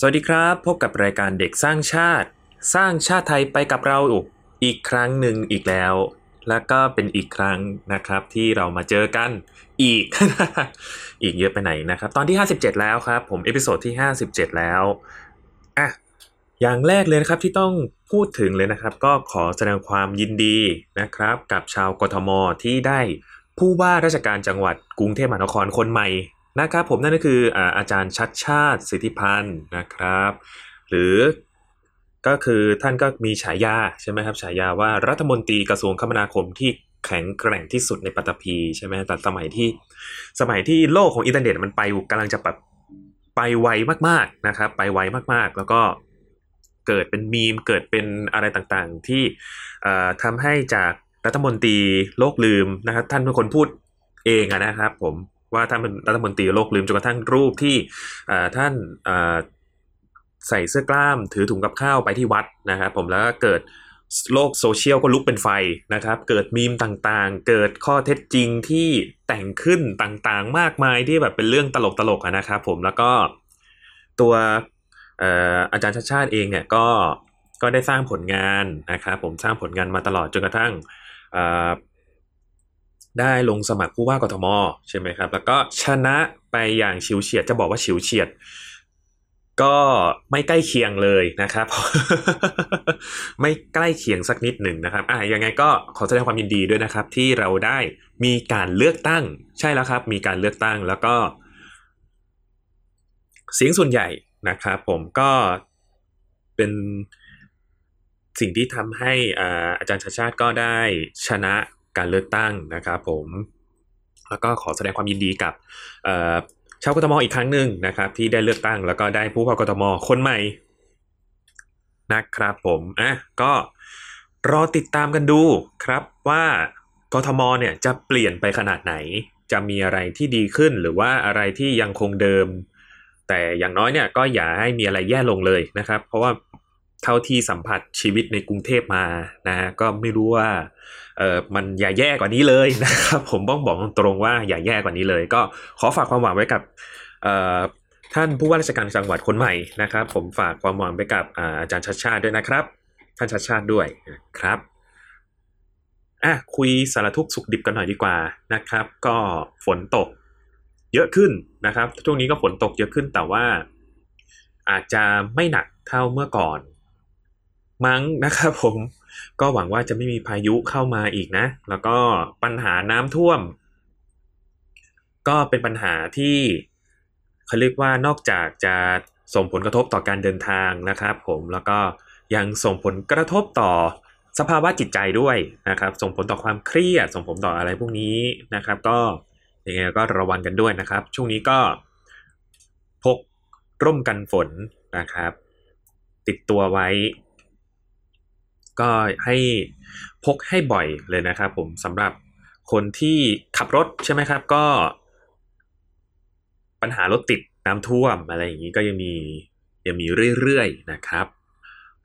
สวัสดีครับ พบกับรายการเด็กสร้างชาติ สร้างชาติไทยไปกับเราอีกครั้งหนึ่งอีกแล้ว แล้วก็เป็นอีกครั้งนะครับที่เรามาเจอกันอีก อีกเยอะไปไหนนะครับ ตอนที่ 57 แล้วครับ ผม episode ที่ 57 แล้วอะอย่างแรกเลยนะครับที่ต้องพูดถึงเลยนะครับ ก็ขอแสดงความยินดีนะครับ กับชาวกทมที่ได้ผู้ว่าราชการจังหวัดกรุงเทพมหานครคนใหม่ นะครับผมนั่นก็คืออาอาจารย์ชัดชาติสิทธิพันธ์นะครับ หรือก็คือท่านก็มีฉายาใช่ไหมครับฉายาว่ารัฐมนตรีกระทรวงคมนาคมที่แข็งแกร่งที่สุดในปัตตภีใช่ไหมแต่สมัยที่สมัยที่โลกของอินเทอร์เน็ตมันไปกำลังจะแบบไปไวมากๆนะครับ ไปไวมากๆ แล้วก็เกิดเป็นมีมเกิดเป็นอะไรต่างๆ ที่เอ่อทำให้จากรัฐมนตรีโลกลืมนะครับ ท่านเป็นคนพูดเองนะครับผม ว่าท่านเป็นรัฐมนตรีโลกลืมจนกระทั่งรูปที่ท่านใส่เสื้อกล้ามถือถุงกับข้าวไปที่วัดนะครับผมแล้วก็เกิดโลกโซเชียลก็ลุกเป็นไฟนะครับ เกิดมีมต่างๆ เกิดข้อเท็จจริงที่แต่งขึ้นต่างๆ มากมายที่แบบเป็นเรื่องตลกๆนะครับผมแล้วก็ตัวอาจารย์ชาติชาติเองเนี่ยก็ก็ได้สร้างผลงานนะครับผมสร้างผลงานมาตลอดจนกระทั่ง ได้ลงสมัครผู้ว่ากทมใช่ไหมครับ แล้วก็ชนะไปอย่างฉิวเฉียดจะบอกว่าฉิวเฉียด ก็ไม่ใกล้เคียงเลยนะครับ ไม่ใกล้เคียงสักนิดหนึ่งนะครับอะยังไงก็ขอแสดงความยินดีด้วยนะครับ ที่เราได้มีการเลือกตั้ง ใช่แล้วครับ มีการเลือกตั้งแล้วก็ เสียงส่วนใหญ่นะครับ ผมก็เป็นสิ่งที่ทำให้อาจารย์ชาชาติก็ได้ชนะ การเลือกตั้งนะครับผมแล้วก็ขอแสดงความยินดีกับชาวกทมอีกครั้งหนึ่งนะครับ ที่ได้เลือกตั้ง แล้วก็ได้ผู้ว่ากทมคนใหม่นะครับผมอะก็รอติดตามกันดูครับว่ากทมเนี่ยจะเปลี่ยนไปขนาดไหน จะมีอะไรที่ดีขึ้นหรือว่าอะไรที่ยังคงเดิม แต่อย่างน้อยเนี่ยก็อย่าให้มีอะไรแย่ลงเลยนะครับ เพราะว่าเท่าที่สัมผัสชีวิตในกรุงเทพมานะก็ไม่รู้ว่า เออมันอย่าแย่กว่านี้เลยนะครับผมต้องบอกตรงๆว่าอย่าแย่กว่านี้เลย ก็ขอฝากความหวังไว้กับเอ่อท่านผู้ว่าราชการจังหวัดคนใหม่นะครับ ผมฝากความหวังไปกับอาจารย์ชัดชาติด้วยนะครับ ท่านชัดชาติด้วยครับอะคุยสารทุกสุขดิบกันหน่อยดีกว่านะครับ ก็ฝนตกเยอะขึ้นนะครับช่วงนี้ก็ฝนตกเยอะขึ้นแต่ว่า อาจจะไม่หนักเท่าเมื่อก่อน มั้งนะครับผม ก็หวังว่าจะไม่มีพายุเข้ามาอีกนะ แล้วก็ปัญหาน้ำท่วม ก็เป็นปัญหาที่เขาเรียกว่านอกจากจะส่งผลกระทบต่อการเดินทางนะครับผมแล้วก็ยังส่งผลกระทบต่อสภาวะจิตใจด้วยนะครับ ส่งผลต่อความเครียด ส่งผลต่ออะไรพวกนี้นะครับ ก็ยังไงก็ระวังกันด้วยนะครับ ช่วงนี้ก็พกร่มกันฝนนะครับ ติดตัวไว้ ก็ให้พกให้บ่อยเลยนะครับผมสำหรับคนที่ขับรถใช่ไหมครับ ก็ ปัญหารถติดน้ำท่วมอะไรอย่างนี้ก็ยังมียังมีเรื่อยๆนะครับ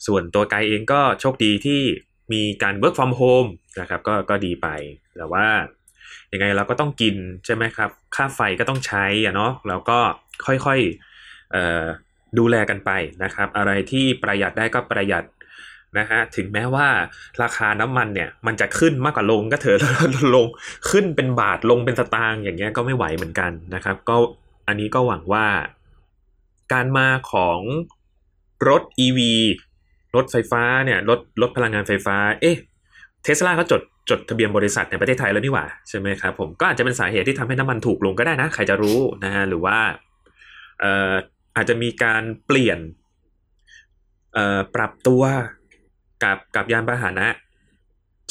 ส่วนตัวกด์เองก็โชคดีที่มีการ work from home นะครับก็ก็ดีไป แต่ว่ายังไงเราก็ต้องกินใช่ไหมครับ ค่าไฟก็ต้องใช้อะเนาะแล้วก็ค่อยๆดูแลกันไปนะครับ อะไรที่ประหยัดได้ก็ประหยัด นะฮะถึงแม้ว่าราคาน้ำมันเนี่ย มันจะขึ้นมากกว่าลงก็เถอะลงขึ้นเป็นบาทลงเป็นสตางค์อย่างเงี้ยก็ไม่ไหวเหมือนกันนะครับ ก็อันนี้ก็หวังว่า การมาของรถ EV รถไฟฟ้าเนี่ยรถรถพลังงานไฟฟ้า เอ๊ะเทสลาก็จดจดทะเบียนบริษัทในประเทศไทยแล้วนี่หว่าใช่ไหมครับผมก็อาจจะเป็นสาเหตุที่ทำให้น้ำมันถูกลงก็ได้นะ ใครจะรู้นะฮะหรือว่าเอ่ออาจจะมีการเปลี่ยนเอ่อปรับตัว กับกับยานพาหนะ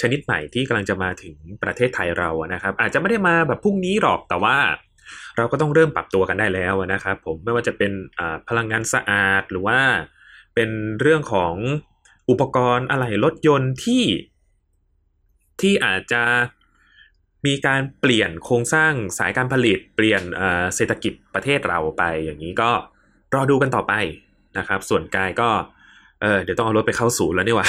ชนิดใหม่ที่กำลังจะมาถึงประเทศไทยเรานะครับ อาจจะไม่ได้มาแบบพรุ่งนี้หรอกแต่ว่า เราก็ต้องเริ่มปรับตัวกันได้แล้วนะครับ ผมไม่ว่าจะเป็นพลังงานสะอาดหรือว่าเป็นเรื่องของอุปกรณ์อะไหล่รถยนต์ที่ที่อาจจะมีการเปลี่ยนโครงสร้างสายการผลิตเปลี่ยนเศรษฐกิจประเทศเราไป อย่างนี้ก็รอดูกันต่อไปนะครับ ส่วนกายก็ เออเดี๋ยวต้องเอารถไปเข้าศูนย์แล้วนี่หว่า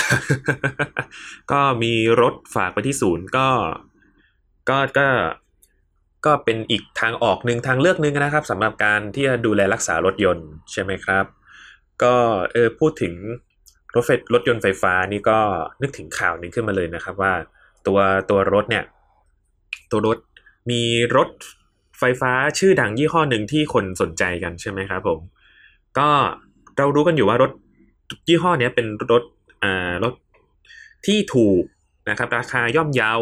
ก็มีรถฝากไปที่ศูนย์ก็ ก็ก็ก็เป็นอีกทางออกหนึ่งทางเลือกหนึ่งนะครับสำหรับการที่จะดูแลรักษารถยนต์ใช่ไหมครับ ก็เออพูดถึงรถไฟรถยนต์ไฟฟ้านี่ก็นึกถึงข่าวนึ่งขึ้นมาเลยนะครับว่า ตัวตัวรถเนี่ย ตัวรถมีรถไฟฟ้าชื่อดังยี่ห้อหนึ่งที่คนสนใจกันใช่ไหมครับผม ก็เรารู้กันอยู่ว่ารถ ยี่ห้อเนี้ยเป็นรถอ่ารถที่ถูกนะครับ ราคาย่อมเยา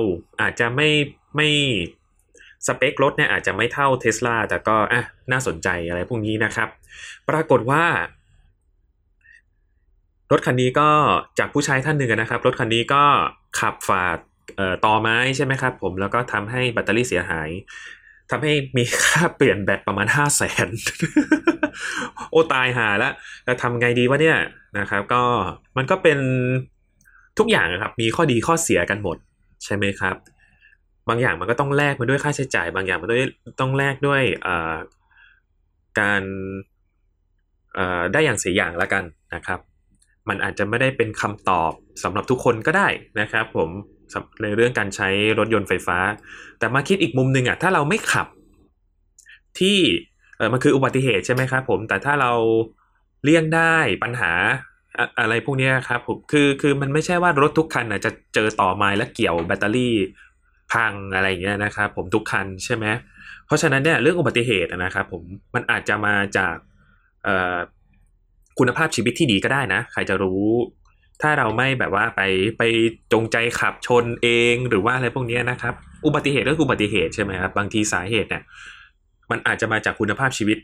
อาจจะไม่ไม่สเปครถเนี่ยอาจจะไม่เท่าเทสลาแต่ก็อะน่าสนใจอะไรพวกนี้นะครับ ปรากฏว่ารถคันนี้ก็จากผู้ใช้ท่านหนึ่งนะครับ รถคันนี้ก็ขับฝ่าต่อไม้ใช่ไหมครับผมแล้วก็ทำให้แบตเตอรี่เสียหาย ทำให้มีค่าเปลี่ยนแบตประมาณห้าแสนโอ้ตายหาแล้วจะทำไงดีวะเนี่ยนะครับ ก็มันก็เป็นทุกอย่างอะครับ มีข้อดีข้อเสียกันหมดใช่ไหมครับ บางอย่างมันก็ต้องแลกมาด้วยค่าใช้จ่าย บางอย่างมันด้วยต้องแลกด้วยการได้อย่างเสียอย่างละกันนะครับ มันอาจจะไม่ได้เป็นคำตอบสำหรับทุกคนก็ได้นะครับ ผม ในเรื่องการใช้รถยนต์ไฟฟ้า แต่มาคิดอีกมุมหนึ่งอะถ้าเราไม่ขับที่เออมันคืออุบัติเหตุใช่ไหมครับผม แต่ถ้าเราเลี่ยงได้ปัญหาอะไรพวกนี้ครับผมคือคือมันไม่ใช่ว่ารถทุกคันนะจะเจอต่อไม้และเกี่ยวแบตเตอรี่พังอะไรอย่างเงี้ยนะครับผมทุกคันใช่ไหมเพราะฉะนั้นเนี่ยเรื่องอุบัติเหตุนะครับผมมันอาจจะมาจากคุณภาพชีวิตที่ดีก็ได้นะ ใครจะรู้ ถ้าเราไม่แบบว่าไปไปจงใจขับชนเองหรือว่าอะไรพวกนี้นะครับ อุบัติเหตุก็คืออุบัติเหตุใช่ไหมครับบางทีสาเหตุเนี่ยมันอาจจะมาจากคุณภาพชีวิต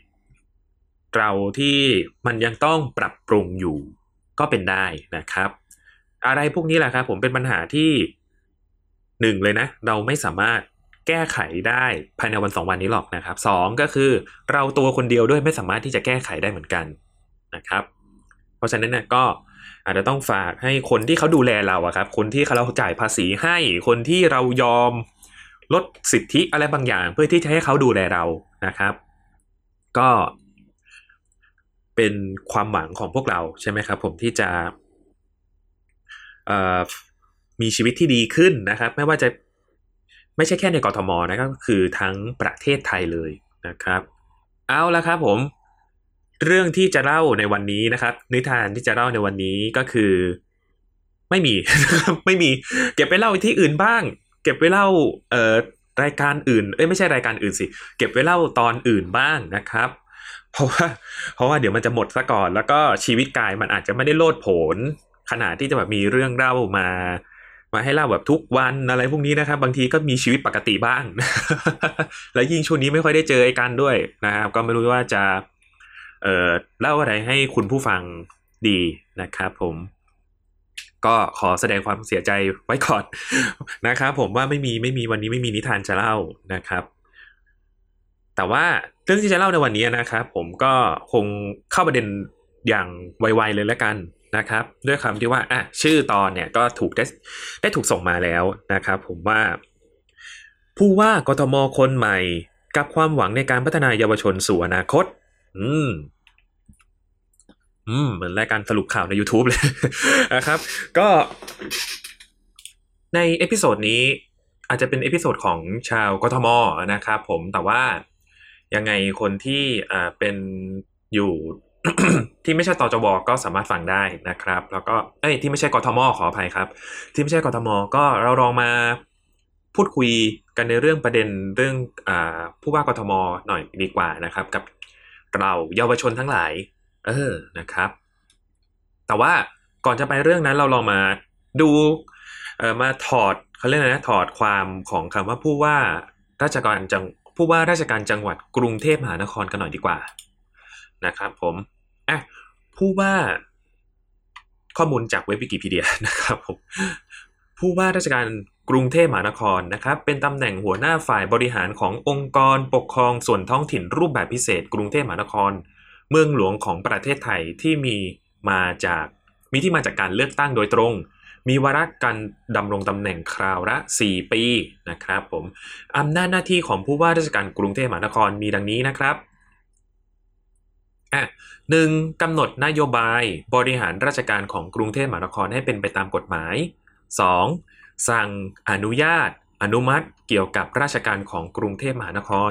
เราที่มันยังต้องปรับปรุงอยู่ก็เป็นได้นะครับ อะไรพวกนี้แหละครับผมเป็นปัญหาที่หนึ่งเลยนะ เราไม่สามารถแก้ไขได้ภายในวันสองวันนี้หรอกนะครับสองก็คือเราตัวคนเดียวด้วยไม่สามารถที่จะแก้ไขได้เหมือนกันนะครับ เพราะฉะนั้นเนี่ยก็ อาจจะต้องฝากให้คนที่เขาดูแลเราอะครับ คนที่เราจ่ายภาษีให้ คนที่เรายอมลดสิทธิอะไรบางอย่าง เพื่อที่จะให้เขาดูแลเรานะครับ ก็เป็นความหวังของพวกเราใช่ไหมครับ ผมที่จะมีชีวิตที่ดีขึ้นนะครับ ไม่ว่าจะไม่ใช่แค่ในกรทมนะครับก็คือทั้งประเทศไทยเลยนะครับ เอาละครับผม เรื่องที่จะเล่าในวันนี้นะครับ นิทานที่จะเล่าในวันนี้ก็คือ ไม่มี ไม่มี เก็บไปเล่าที่อื่นบ้าง เก็บไว้เล่าเอ่อรายการอื่น เอ้ยไม่ใช่รายการอื่นสิ เก็บไว้เล่าตอนอื่นบ้างนะครับ เพราะว่าเพราะว่าเดี๋ยวมันจะหมดซะก่อน แล้วก็ชีวิตกายมันอาจจะไม่ได้โลดโผนขนาดที่จะแบบมีเรื่องเล่ามา มาให้เล่าแบบทุกวันอะไรพวกนี้นะครับ บางทีก็มีชีวิตปกติบ้าง แล้วยิ่งช่วงนี้ไม่ค่อยได้เจอไอ้กันด้วยนะครับ ก็ไม่รู้ว่าจะ เอ่อเล่าอะไรให้คุณผู้ฟังดีนะครับผมก็ขอแสดงความเสียใจไว้ก่อนนะครับผมว่าไม่มีไม่มีวันนี้ไม่มีนิทานจะเล่านะครับ แต่ว่าเรื่องที่จะเล่าในวันนี้นะครับผมก็คงเข้าประเด็นอย่างไวๆเลยแล้วกันนะครับ ด้วยคำที่ว่าอะชื่อตอนเนี่ยก็ถูกได้ได้ถูกส่งมาแล้วนะครับ ผมว่า ผู้ว่ากทมคนใหม่ กับความหวังในการพัฒนาเยาวชนสู่อนาคต อืม เหมือนรายการสรุปข่าวใน YouTube เลยนะครับ ก็ใน episode นี้อาจจะเป็นเอพิโซดของชาวกทมนะครับผมแต่ว่ายังไงคนที่อ่าเป็นอยู่ที่ไม่ใช่ตจบก็สามารถฟังได้นะครับ แล้วก็เอ้ยที่ไม่ใช่กทมขออภัยครับ ที่ไม่ใช่กทมก็เราลองมาพูดคุยกันในเรื่องประเด็นเรื่องอผู้ว่ากทมหน่อยดีกว่านะครับ กับเราเยาวชนทั้งหลาย เออนะครับ แต่ว่าก่อนจะไปเรื่องนั้นเราลองมาดูเออมาถอดเขาเรียกอะไรนะถอดความของคำว่าผู้ว่าราชการจังผู้ว่าราชการจังหวัดกรุงเทพมหานครกันหน่อยดีกว่านะครับ ผมอะผู้ว่าข้อมูลจากเว็บวิกิพีเดียนะครับผมผู้ว่าราชการกรุงเทพมหานครนะครับเป็นตำแหน่งหัวหน้าฝ่ายบริหารขององค์กรปกครองส่วนท้องถิ่นรูปแบบพิเศษ กรุงเทพมหานคร เมืองหลวงของประเทศไทยที่มีมาจากมีที่มาจากการเลือกตั้งโดยตรง มีวาระการดำรงตำแหน่งคราวละ 4 ปีนะครับผมอำนาจหน้าที่ของผู้ว่าราชการกรุงเทพมหานครมีดังนี้นะครับอะหนึ่งกำหนดนโยบายบริหารราชการของกรุงเทพมหานครให้เป็นไปตามกฎหมาย 2. สั่งอนุญาต อนุมัติเกี่ยวกับราชการของกรุงเทพมหานคร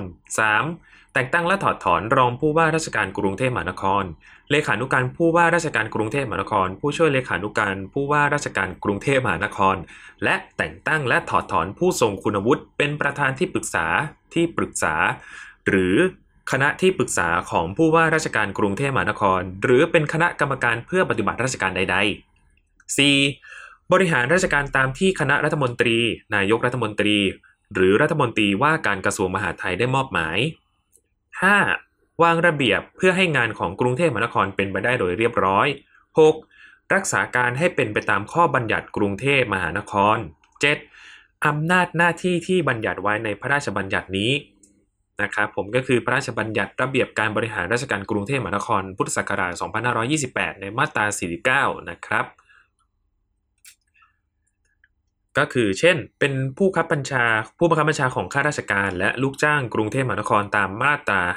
3. แต่งตั้งและถอดถอนรองผู้ว่าราชการกรุงเทพมหานคร เลขานุการผู้ว่าราชการกรุงเทพมหานคร ผู้ช่วยเลขานุการผู้ว่าราชการกรุงเทพมหานคร และแต่งตั้งและถอดถอนผู้ทรงคุณวุฒิเป็นประธานที่ปรึกษาที่ปรึกษา หรือคณะที่ปรึกษาของผู้ว่าราชการกรุงเทพมหานคร หรือเป็นคณะกรรมการเพื่อปฏิบัติราชการใด ๆ 4. บริหารราชการตามที่คณะรัฐมนตรี นายกรัฐมนตรี หรือรัฐมนตรีว่าการกระทรวงมหาดไทยได้มอบหมาย 5. วางระเบียบเพื่อให้งานของกรุงเทพมหานครเป็นไปได้โดยเรียบร้อย 6. รักษาการให้เป็นไปตามข้อบัญญัติกรุงเทพมหานคร 7. อำนาจหน้าที่ที่บัญญัติไว้ในพระราชบัญญัตินี้นะครับผมก็คือพระราชบัญญัติระเบียบการบริหารราชการกรุงเทพมหานครพุทธศักราช2528 ในมาตรา 49 นะครับ ก็คือเช่น เป็นผู้คับบัญชา ผู้บังคับบัญชาของข้าราชการ และลูกจ้างกรุงเทพมหานครตามมาตรา 50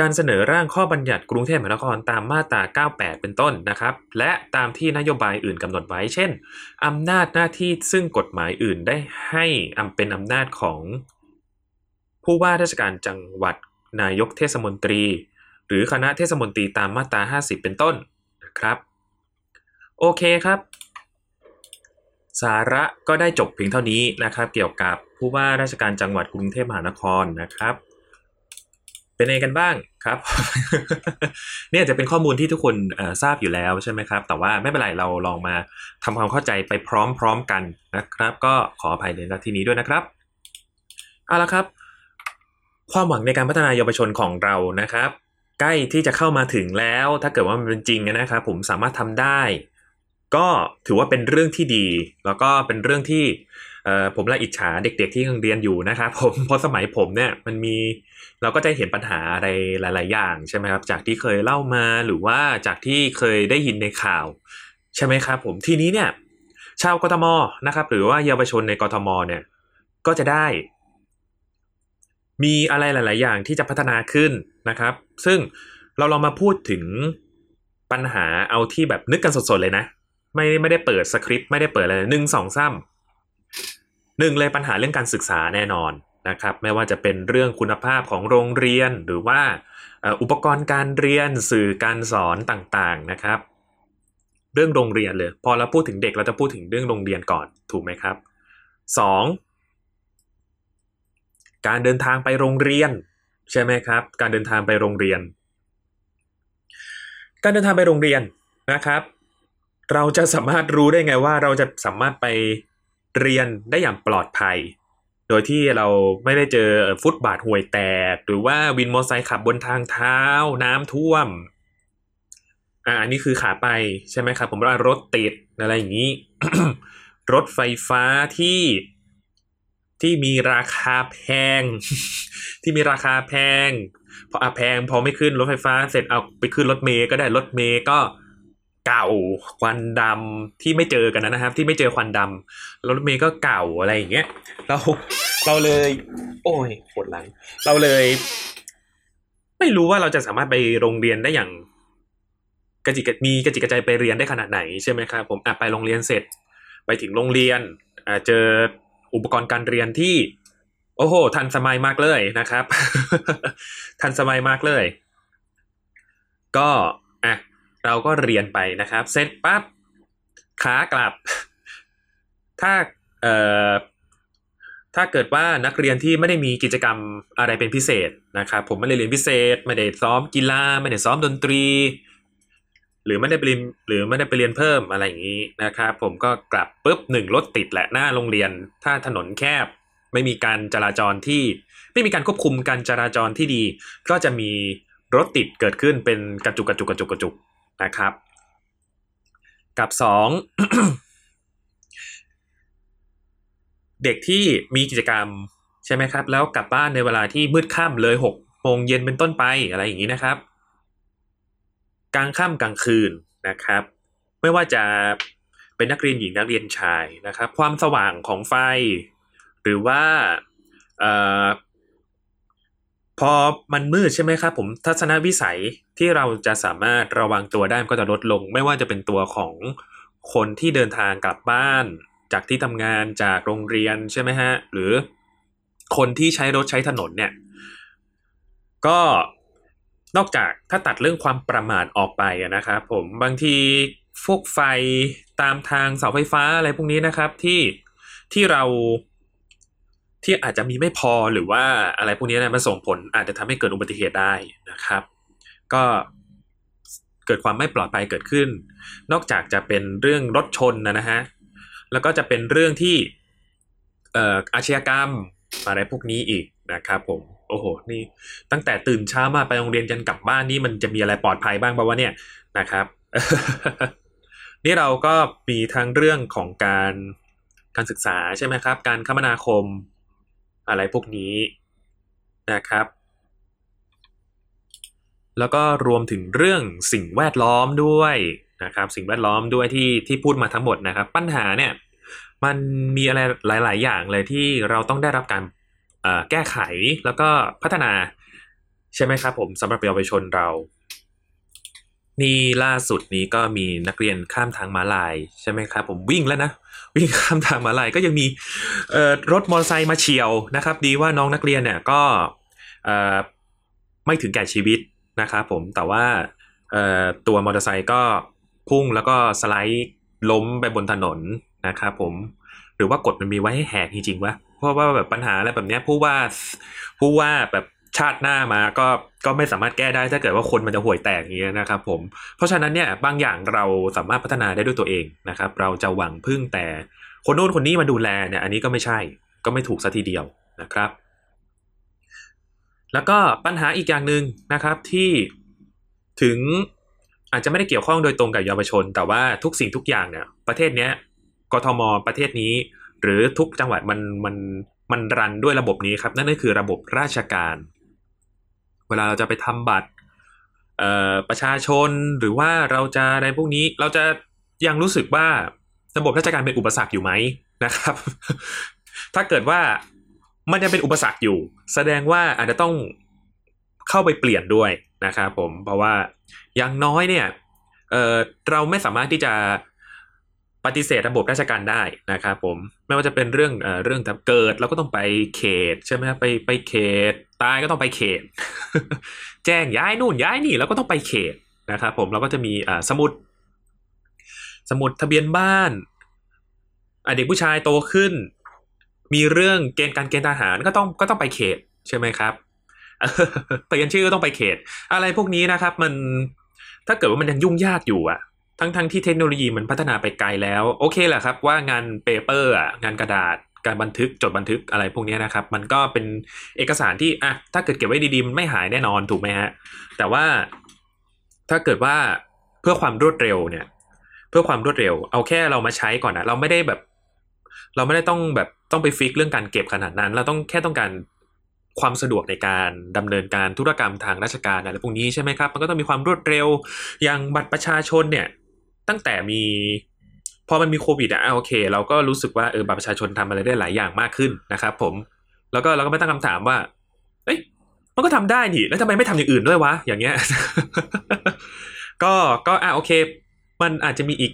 การเสนอร่างข้อบัญญัติกรุงเทพมหานครตามมาตรา 98 เป็นต้นนะครับ และตามที่นโยบายอื่นกำหนดไว้ เช่นอำนาจหน้าที่ซึ่งกฎหมายอื่นได้ให้อำเป็นอำนาจของ ผู้ว่าราชการจังหวัดนายกเทศมนตรี หรือคณะเทศมนตรีตามมาตรา 50 เป็นต้นนะครับ โอเคครับ สาระก็ได้จบเพียงเท่านี้นะครับ เกี่ยวกับผู้ว่าราชการจังหวัดกรุงเทพมหานครนะครับ เป็นไงกันบ้างครับ เนี่ยจะเป็นข้อมูลที่ทุกคนทราบอยู่แล้วใช่ไหมครับ แต่ว่าไม่เป็นไรเราลองมาทำความเข้าใจไปพร้อมๆกันนะครับ ก็ขออภัยในหน้าที่นี้ด้วยนะครับเอาละครับ ความหวังในการพัฒนายาวชนของเรานะครับ ใกล้ที่จะเข้ามาถึงแล้ว ถ้าเกิดว่ามันเป็นจริงนะครับ ผมสามารถทำได้ ก็ถือว่าเป็นเรื่องที่ดี แล้วก็เป็นเรื่องที่ผมละอิจฉาเด็ก ๆ ที่ยังเรียนอยู่นะครับผมเพราะสมัยผมเนี่ยมันมีเราก็จะเห็นปัญหาอะไรหลาย ๆ อย่างใช่ไหมครับจากที่เคยเล่ามาหรือว่าจากที่เคยได้ยินในข่าว ใช่ไหมครับผมทีนี้เนี่ยชาวกทมนะครับ หรือว่าเยาวชนในกทมเนี่ยก็จะได้ มีอะไรหลาย ๆ อย่างที่จะพัฒนาขึ้นนะครับ ซึ่งเราลองมาพูดถึงปัญหาเอาที่แบบนึกกันสด ๆ เลยนะ ไม่ไม่ได้เปิดสคริปต์ไม่ได้เปิดอะไรหนึ่งสองซ้ำหนึ่งเลยปัญหาเรื่องการศึกษาแน่นอนนะครับไม่ว่าจะเป็นเรื่องคุณภาพของโรงเรียนหรือว่าอุปกรณ์การเรียนสื่อการสอนต่างๆนะครับ เรื่องโรงเรียนเลย พอเราพูดถึงเด็กเราจะพูดถึงเรื่องโรงเรียนก่อนถูกไหมครับสองการเดินทางไปโรงเรียน ใช่ไหมครับ การเดินทางไปโรงเรียน การเดินทางไปโรงเรียนนะครับ เราจะสามารถรู้ได้ไงว่าเราจะสามารถไปเรียนได้อย่างปลอดภัย โดยที่เราไม่ได้เจอฟุตบาทห่วยแตก หรือว่าวินมอเตอร์ไซค์ขับบนทางเท้า น้ำท่วมอ่าอันนี้คือขาไปใช่ไหมครับ ผมว่ารถติดอะไรอย่างนี้ รถไฟฟ้าที่ที่มีราคาแพง ที่มีราคาแพงพออะแพง พอไม่ขึ้นรถไฟฟ้าเสร็จเอาไปขึ้นรถเมย์ก็ได้รถเมย์ก็ เก่าควันดำที่ไม่เจอกันนะครับ ที่ไม่เจอควันดำรถเมย์ก็เก่าอะไรอย่างเงี้ยเราเราเลย โอ้ยปวดหลัง เราเลย ไม่รู้ว่าเราจะสามารถไปโรงเรียนได้อย่างกระจิกมีกระจิกกระใจไปเรียนได้ขนาดไหนใช่ไหมครับผมอะไปโรงเรียนเสร็จ ไปถึงโรงเรียนอ่าเจออุปกรณ์การเรียนที่ โอ้โห ทันสมัยมากเลยนะครับ ทันสมัยมากเลย ก็ เราก็เรียนไปนะครับ เสร็จปั๊บขากลับ ถ้าเอ่อถ้าเกิดว่านักเรียนที่ไม่ได้มีกิจกรรมอะไรเป็นพิเศษนะครับผมไม่ได้เรียนพิเศษ ไม่ได้ซ้อมกีฬาไม่ได้ซ้อมดนตรี หรือไม่ได้ไปเรียนหรือไม่ได้ไปเรียนเพิ่มอะไรอย่างนี้นะครับผมก็กลับปุ๊บหนึ่งรถติดแหละหน้าโรงเรียน ถ้าถนนแคบ ไม่มีการจราจรที่ไม่มีการควบคุมการจราจรที่ดี ก็จะมีรถติดเกิดขึ้นเป็นกระจุกกระจุกกระจุกกระจุก นะครับ กับสองเด็กที่มีกิจกรรมใช่ไหมครับ แล้วกลับบ้านในเวลาที่มืดค่ำเลยหกโมงเย็นเป็นต้นไปอะไรอย่างนี้นะครับ กลางค่ำกลางคืนนะครับ ไม่ว่าจะเป็นนักเรียนหญิงนักเรียนชายนะครับ ความสว่างของไฟ หรือว่าเอ่อ พอมันมืดใช่ไหมครับผมทัศนวิสัยที่เราจะสามารถระวังตัวได้มันก็จะลดลง ไม่ว่าจะเป็นตัวของคนที่เดินทางกลับบ้าน จากที่ทำงานจากโรงเรียนใช่ไหมฮะหรือคนที่ใช้รถใช้ถนนเนี่ยก็นอกจากถ้าตัดเรื่องความประมาทออกไปนะครับผมบางทีพวกไฟตามทางเสาไฟฟ้าอะไรพวกนี้นะครับที่ที่เรา ที่อาจจะมีไม่พอหรือว่าอะไรพวกนี้นะมันส่งผลอาจจะทำให้เกิดอุบัติเหตุได้นะครับ ก็เกิดความไม่ปลอดภัยเกิดขึ้น นอกจากจะเป็นเรื่องรถชนนะนะฮะแล้วก็จะเป็นเรื่องที่เอ่ออาชญากรรมอะไรพวกนี้อีกนะครับผมโอ้โหนี่ตั้งแต่ตื่นเช้ามาไปโรงเรียนจนกลับบ้านนี่มันจะมีอะไรปลอดภัยบ้างบ้างวะเนี่ยนะครับ นี่เราก็มีทั้งเรื่องของการการศึกษาใช่ไหมครับ การคมนาคม อะไรพวกนี้นะครับ แล้วก็รวมถึงเรื่องสิ่งแวดล้อมด้วยนะครับ สิ่งแวดล้อมด้วยที่ที่พูดมาทั้งหมดนะครับ ปัญหาเนี่ยมันมีอะไรหลาย ๆ อย่างเลยที่เราต้องได้รับการแก้ไขแล้วก็พัฒนาใช่ไหมครับผมสำหรับเยาวชนเรา นี่ล่าสุดนี้ก็มีนักเรียนข้ามทางม้าลายใช่ไหมครับผมวิ่งแล้วนะ วิ่งข้ามทางมาลายก็ยังมีเออรถมอเตอร์ไซค์มาเฉียวนะครับ ดีว่าน้องนักเรียนเนี่ยก็เออไม่ถึงแก่ชีวิตนะครับผมแต่ว่าเออตัวมอเตอร์ไซค์ก็พุ่งแล้วก็สไลด์ล้มไปบนถนนนะครับผมหรือว่ากฎมันมีไว้ให้แหกจริงๆวะเพราะว่าแบบปัญหาอะไรแบบเนี้ยผู้ว่าผู้ว่าแบบ ชาติหน้ามาก็ก็ไม่สามารถแก้ได้ถ้าเกิดว่าคนมันจะห่วยแตกอย่างเงี้ยนะครับผมเพราะฉะนั้นเนี่ยบางอย่างเราสามารถพัฒนาได้ด้วยตัวเองนะครับ เราจะหวังพึ่งแต่คนโน้นคนนี้มาดูแลเนี่ยอันนี้ก็ไม่ใช่ก็ไม่ถูกซะทีเดียวนะครับ แล้วก็ปัญหาอีกอย่างหนึ่งนะครับที่ถึงอาจจะไม่ได้เกี่ยวข้องโดยตรงกับเยาวชน แต่ว่าทุกสิ่งทุกอย่างเนี่ย ประเทศเนี้ยกทมประเทศนี้ หรือทุกจังหวัดมันมันมันรันด้วยระบบนี้ครับ นั่นก็คือระบบราชการ เวลาเราจะไปทำบัตรเอ่อประชาชนหรือว่าเราจะในพวกนี้เราจะยังรู้สึกว่าระบบราชการเป็นอุปสรรคอยู่ไหมนะครับ ถ้าเกิดว่ามันยังเป็นอุปสรรคอยู่ แสดงว่าอาจจะต้องเข้าไปเปลี่ยนด้วยนะครับผมเพราะว่าอย่างน้อยเนี่ยเออเราไม่สามารถที่จะ ปฏิเสธระบบราชการได้นะครับผมไม่ว่าจะเป็นเรื่องเอ่อเรื่องเกิดเราก็ต้องไปเขตใช่ไหมครับไปไปเขต ตายก็ต้องไปเขต แจ้งย้ายนู่นย้ายนี่แล้วก็ต้องไปเขตนะครับผมเราก็จะมีอ่าสมุด สมุดทะเบียนบ้านเด็กผู้ชายโตขึ้น มีเรื่องเกณฑ์การเกณฑ์ทหารก็ต้องก็ต้องไปเขตใช่ไหมครับเปลี่ยนชื่อก็ต้องไปเขต อะไรพวกนี้นะครับ มันถ้าเกิดว่ามันยังยุ่งยากอยู่อะ ทั้งทั้งที่เทคโนโลยีมันพัฒนาไปไกลแล้ว โอเคแหละครับว่างานเปเปอร์อะงานกระดาษการบันทึกจดบันทึกอะไรพวกนี้นะครับ มันก็เป็นเอกสารที่อะถ้าเกิดเก็บไว้ดีๆมันไม่หายแน่นอนถูกไหมฮะแต่ว่าถ้าเกิดว่าเพื่อความรวดเร็วเนี่ย เพื่อความรวดเร็ว เอาแค่เรามาใช้ก่อนนะเราไม่ได้แบบ เราไม่ได้ต้องแบบต้องไปฟิกเรื่องการเก็บขนาดนั้น เราต้องแค่ต้องการความสะดวกในการดำเนินการธุรกรรมทางราชการอะไรพวกนี้ใช่ไหมครับ มันก็ต้องมีความรวดเร็ว อย่างบัตรประชาชนเนี่ย ตั้งแต่มีพอมันมีโควิดอะโอเค เราก็รู้สึกว่าเออบัตรประชาชนทำอะไรได้หลายอย่างมากขึ้นนะครับผม แล้วก็เราก็ไม่ตั้งคำถามว่า เอ้ยมันก็ทำได้นี่ แล้วทำไมไม่ทำอย่างอื่นด้วยวะ อย่างเงี้ย ก็ก็อะโอเค มันอาจจะมีอีก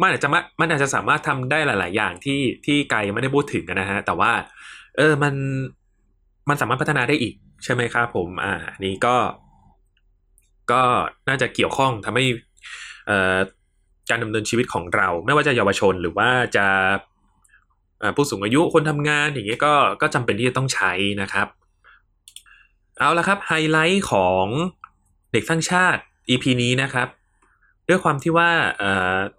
มันอาจจะมามันอาจจะสามารถทำได้หลาย ๆ อย่างที่ที่ไกลไม่ได้พูดถึงนะฮะ แต่ว่า เออมันมันสามารถพัฒนาได้อีก ใช่ไหมครับผม อ่านนี้ก็ ก็น่าจะเกี่ยวข้องทำให้ การดำเนินชีวิตของเรา ไม่ว่าจะเยาวชนหรือว่าจะผู้สูงอายุคนทำงานอย่างเงี้ยก็ก็จำเป็นที่จะต้องใช้นะครับ เอาละครับไฮไลท์ของเด็กสร้างชาติ EP นี้นะครับ ด้วยความที่ว่า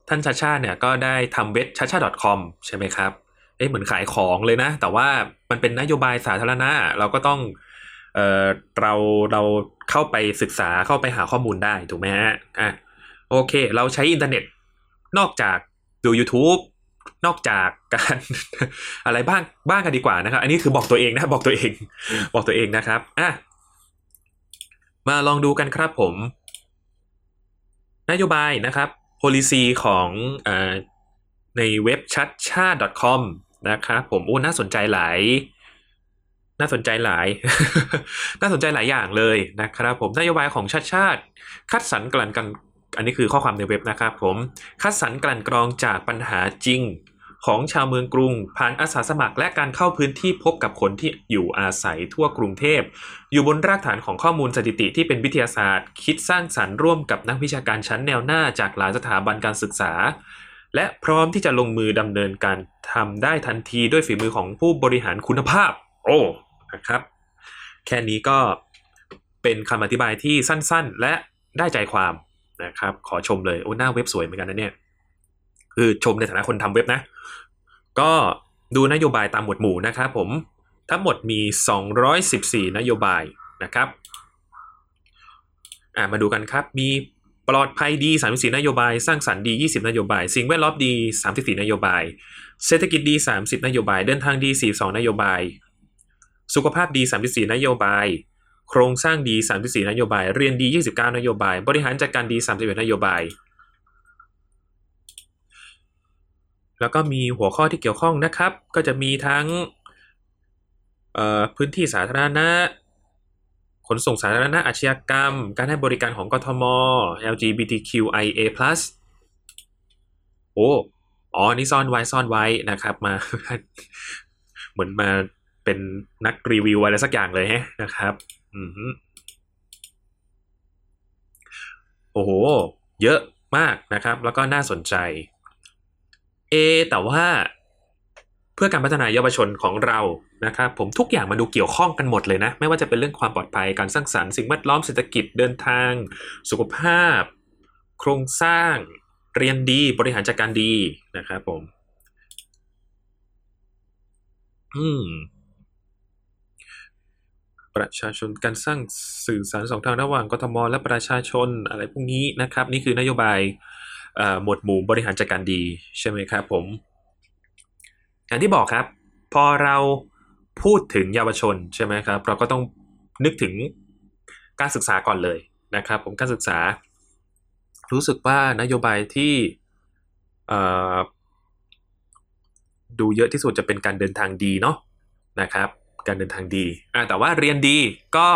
ท่านชาชาติเนี่ยก็ได้ทำเว็บชาชา .com ใช่ไหมครับเอ้เหมือนขายของเลยนะ แต่ว่ามันเป็นนโยบายสาธารณะเราก็ต้องเออเราเราเข้าไปศึกษาเข้าไปหาข้อมูลได้ถูกไหมฮะอะ โอเค เราใช้อินเทอร์เน็ต นอกจากดู YouTube นอกจากการอะไรบ้างบ้างกันดีกว่านะครับ อันนี้คือบอกตัวเองนะบอกตัวเอง บอกตัวเองนะครับอะมาลองดูกันครับผม นโยบายนะครับ policy ของออในเว็บชัดชาติ .com นะครับผมโอ้น่าสนใจหลาย น่าสนใจหลาย น่าสนใจหลายอย่างเลยนะครับผมนโยบายของชาติชาติ คัดสรรกลั่นกัน อันนี้คือข้อความในเว็บนะครับผม คัดสรรกลั่นกรองจากปัญหาจริง ของชาวเมืองกรุง ผ่านอาสาสมัครและการเข้าพื้นที่พบกับคนที่อยู่อาศัยทั่วกรุงเทพ อยู่บนรากฐานของข้อมูลสถิติที่เป็นวิทยาศาสตร์ คิดสร้างสรรค์ร่วมกับนักวิชาการชั้นแนวหน้าจากหลายสถาบันการศึกษา และพร้อมที่จะลงมือดำเนินการทำได้ทันทีด้วยฝีมือของผู้บริหารคุณภาพ โอ้นะครับ แค่นี้ก็เป็นคำอธิบายที่สั้นๆ และได้ใจความ นะครับ ขอชมเลยโอ้หน้าเว็บสวยเหมือนกันนะเนี่ย คือชมในฐานะคนทำเว็บนะ ก็ดูนโยบายตามหมวดหมู่นะครับผม ทั้งหมดมี 214 นโยบายนะครับอ่ามาดูกันครับ มีปลอดภัยดี 34 นโยบาย สร้างสรรค์ดี 20 นโยบาย สิ่งแวดล้อมดี 34 นโยบาย เศรษฐกิจดี 30 นโยบาย เดินทางดี 42 นโยบาย สุขภาพดี 34 นโยบาย โครงสร้างดี 34 นโยบาย เรียนดี 29 นโยบาย บริหารจัดการดี 31 นโยบาย แล้วก็มีหัวข้อที่เกี่ยวข้องนะครับ ก็จะมีทั้งพื้นที่สาธารณะ ขนส่งสาธารณะอาชญากรรม การให้บริการของกทม LGBTQIA+ โอ้อ๋อ นี่ซ่อนไว้ซ่อนไว้นะครับมา เหมือนมาเป็นนักรีวิวอะไรสักอย่างเลยฮะนะครับ อือฮึโอ้โห เยอะมากนะครับ แล้วก็น่าสนใจ เอ แต่ว่าเพื่อการพัฒนาเยาวชนของเรานะครับ ผมทุกอย่างมาดูเกี่ยวข้องกันหมดเลยนะ ไม่ว่าจะเป็นเรื่องความปลอดภัยการสร้างสรรค์สิ่งแวดล้อมเศรษฐกิจเดินทาง สุขภาพ โครงสร้าง เรียนดีบริหารจัดการดีนะครับผม อืม ประชาชนการสร้างสื่อสารสองทางระหว่างกทมและประชาชนอะไรพวกนี้นะครับ นี่คือนโยบายหมวดหมู่บริหารจัดการดีใช่ไหมครับผมอย่างที่บอกครับ พอเราพูดถึงเยาวชนใช่ไหมครับ เราก็ต้องนึกถึงการศึกษาก่อนเลยนะครับ ผมการศึกษา รู้สึกว่านโยบายที่ดูเยอะที่สุดจะเป็นการเดินทางดีเนาะนะครับ การเดินทางดีอ่าแต่ว่าเรียนดีก็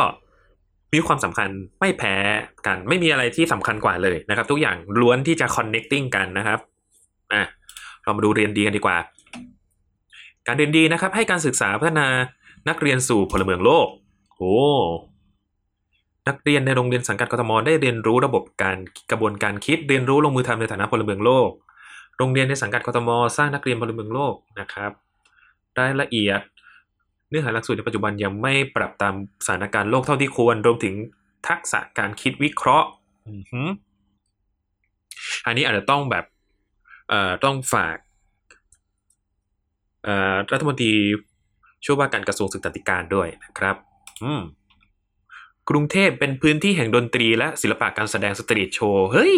มีความสำคัญไม่แพ้กัน ไม่มีอะไรที่สำคัญกว่าเลยนะครับ ทุกอย่างล้วนที่จะ connecting กันนะครับอะเรามาดูเรียนดีกันดีกว่า การเรียนดีนะครับ ให้การศึกษาพัฒนานักเรียนสู่พลเมืองโลกโอ้นักเรียนในโรงเรียนสังกัดกทมได้เรียนรู้ระบบการกระบวนการคิดเรียนรู้ลงมือทำในฐานะพลเมืองโลก โรงเรียนในสังกัดกทมสร้างนักเรียนพลเมืองโลกนะครับ รายละเอียด เนื้อหาหลักสูตรในปัจจุบันยังไม่ปรับตามสถานการณ์โลกเท่าที่ควรรวมถึงทักษะการคิดวิเคราะห์อันนี้อาจจะต้องแบบเอ่อต้องฝากเอ่อรัฐมนตรีช่วยว่าการกระทรวงศึกษาธิการด้วยนะครับ อืมกรุงเทพเป็นพื้นที่แห่งดนตรีและศิลปะการแสดงสตรีทโชว์เฮ้ย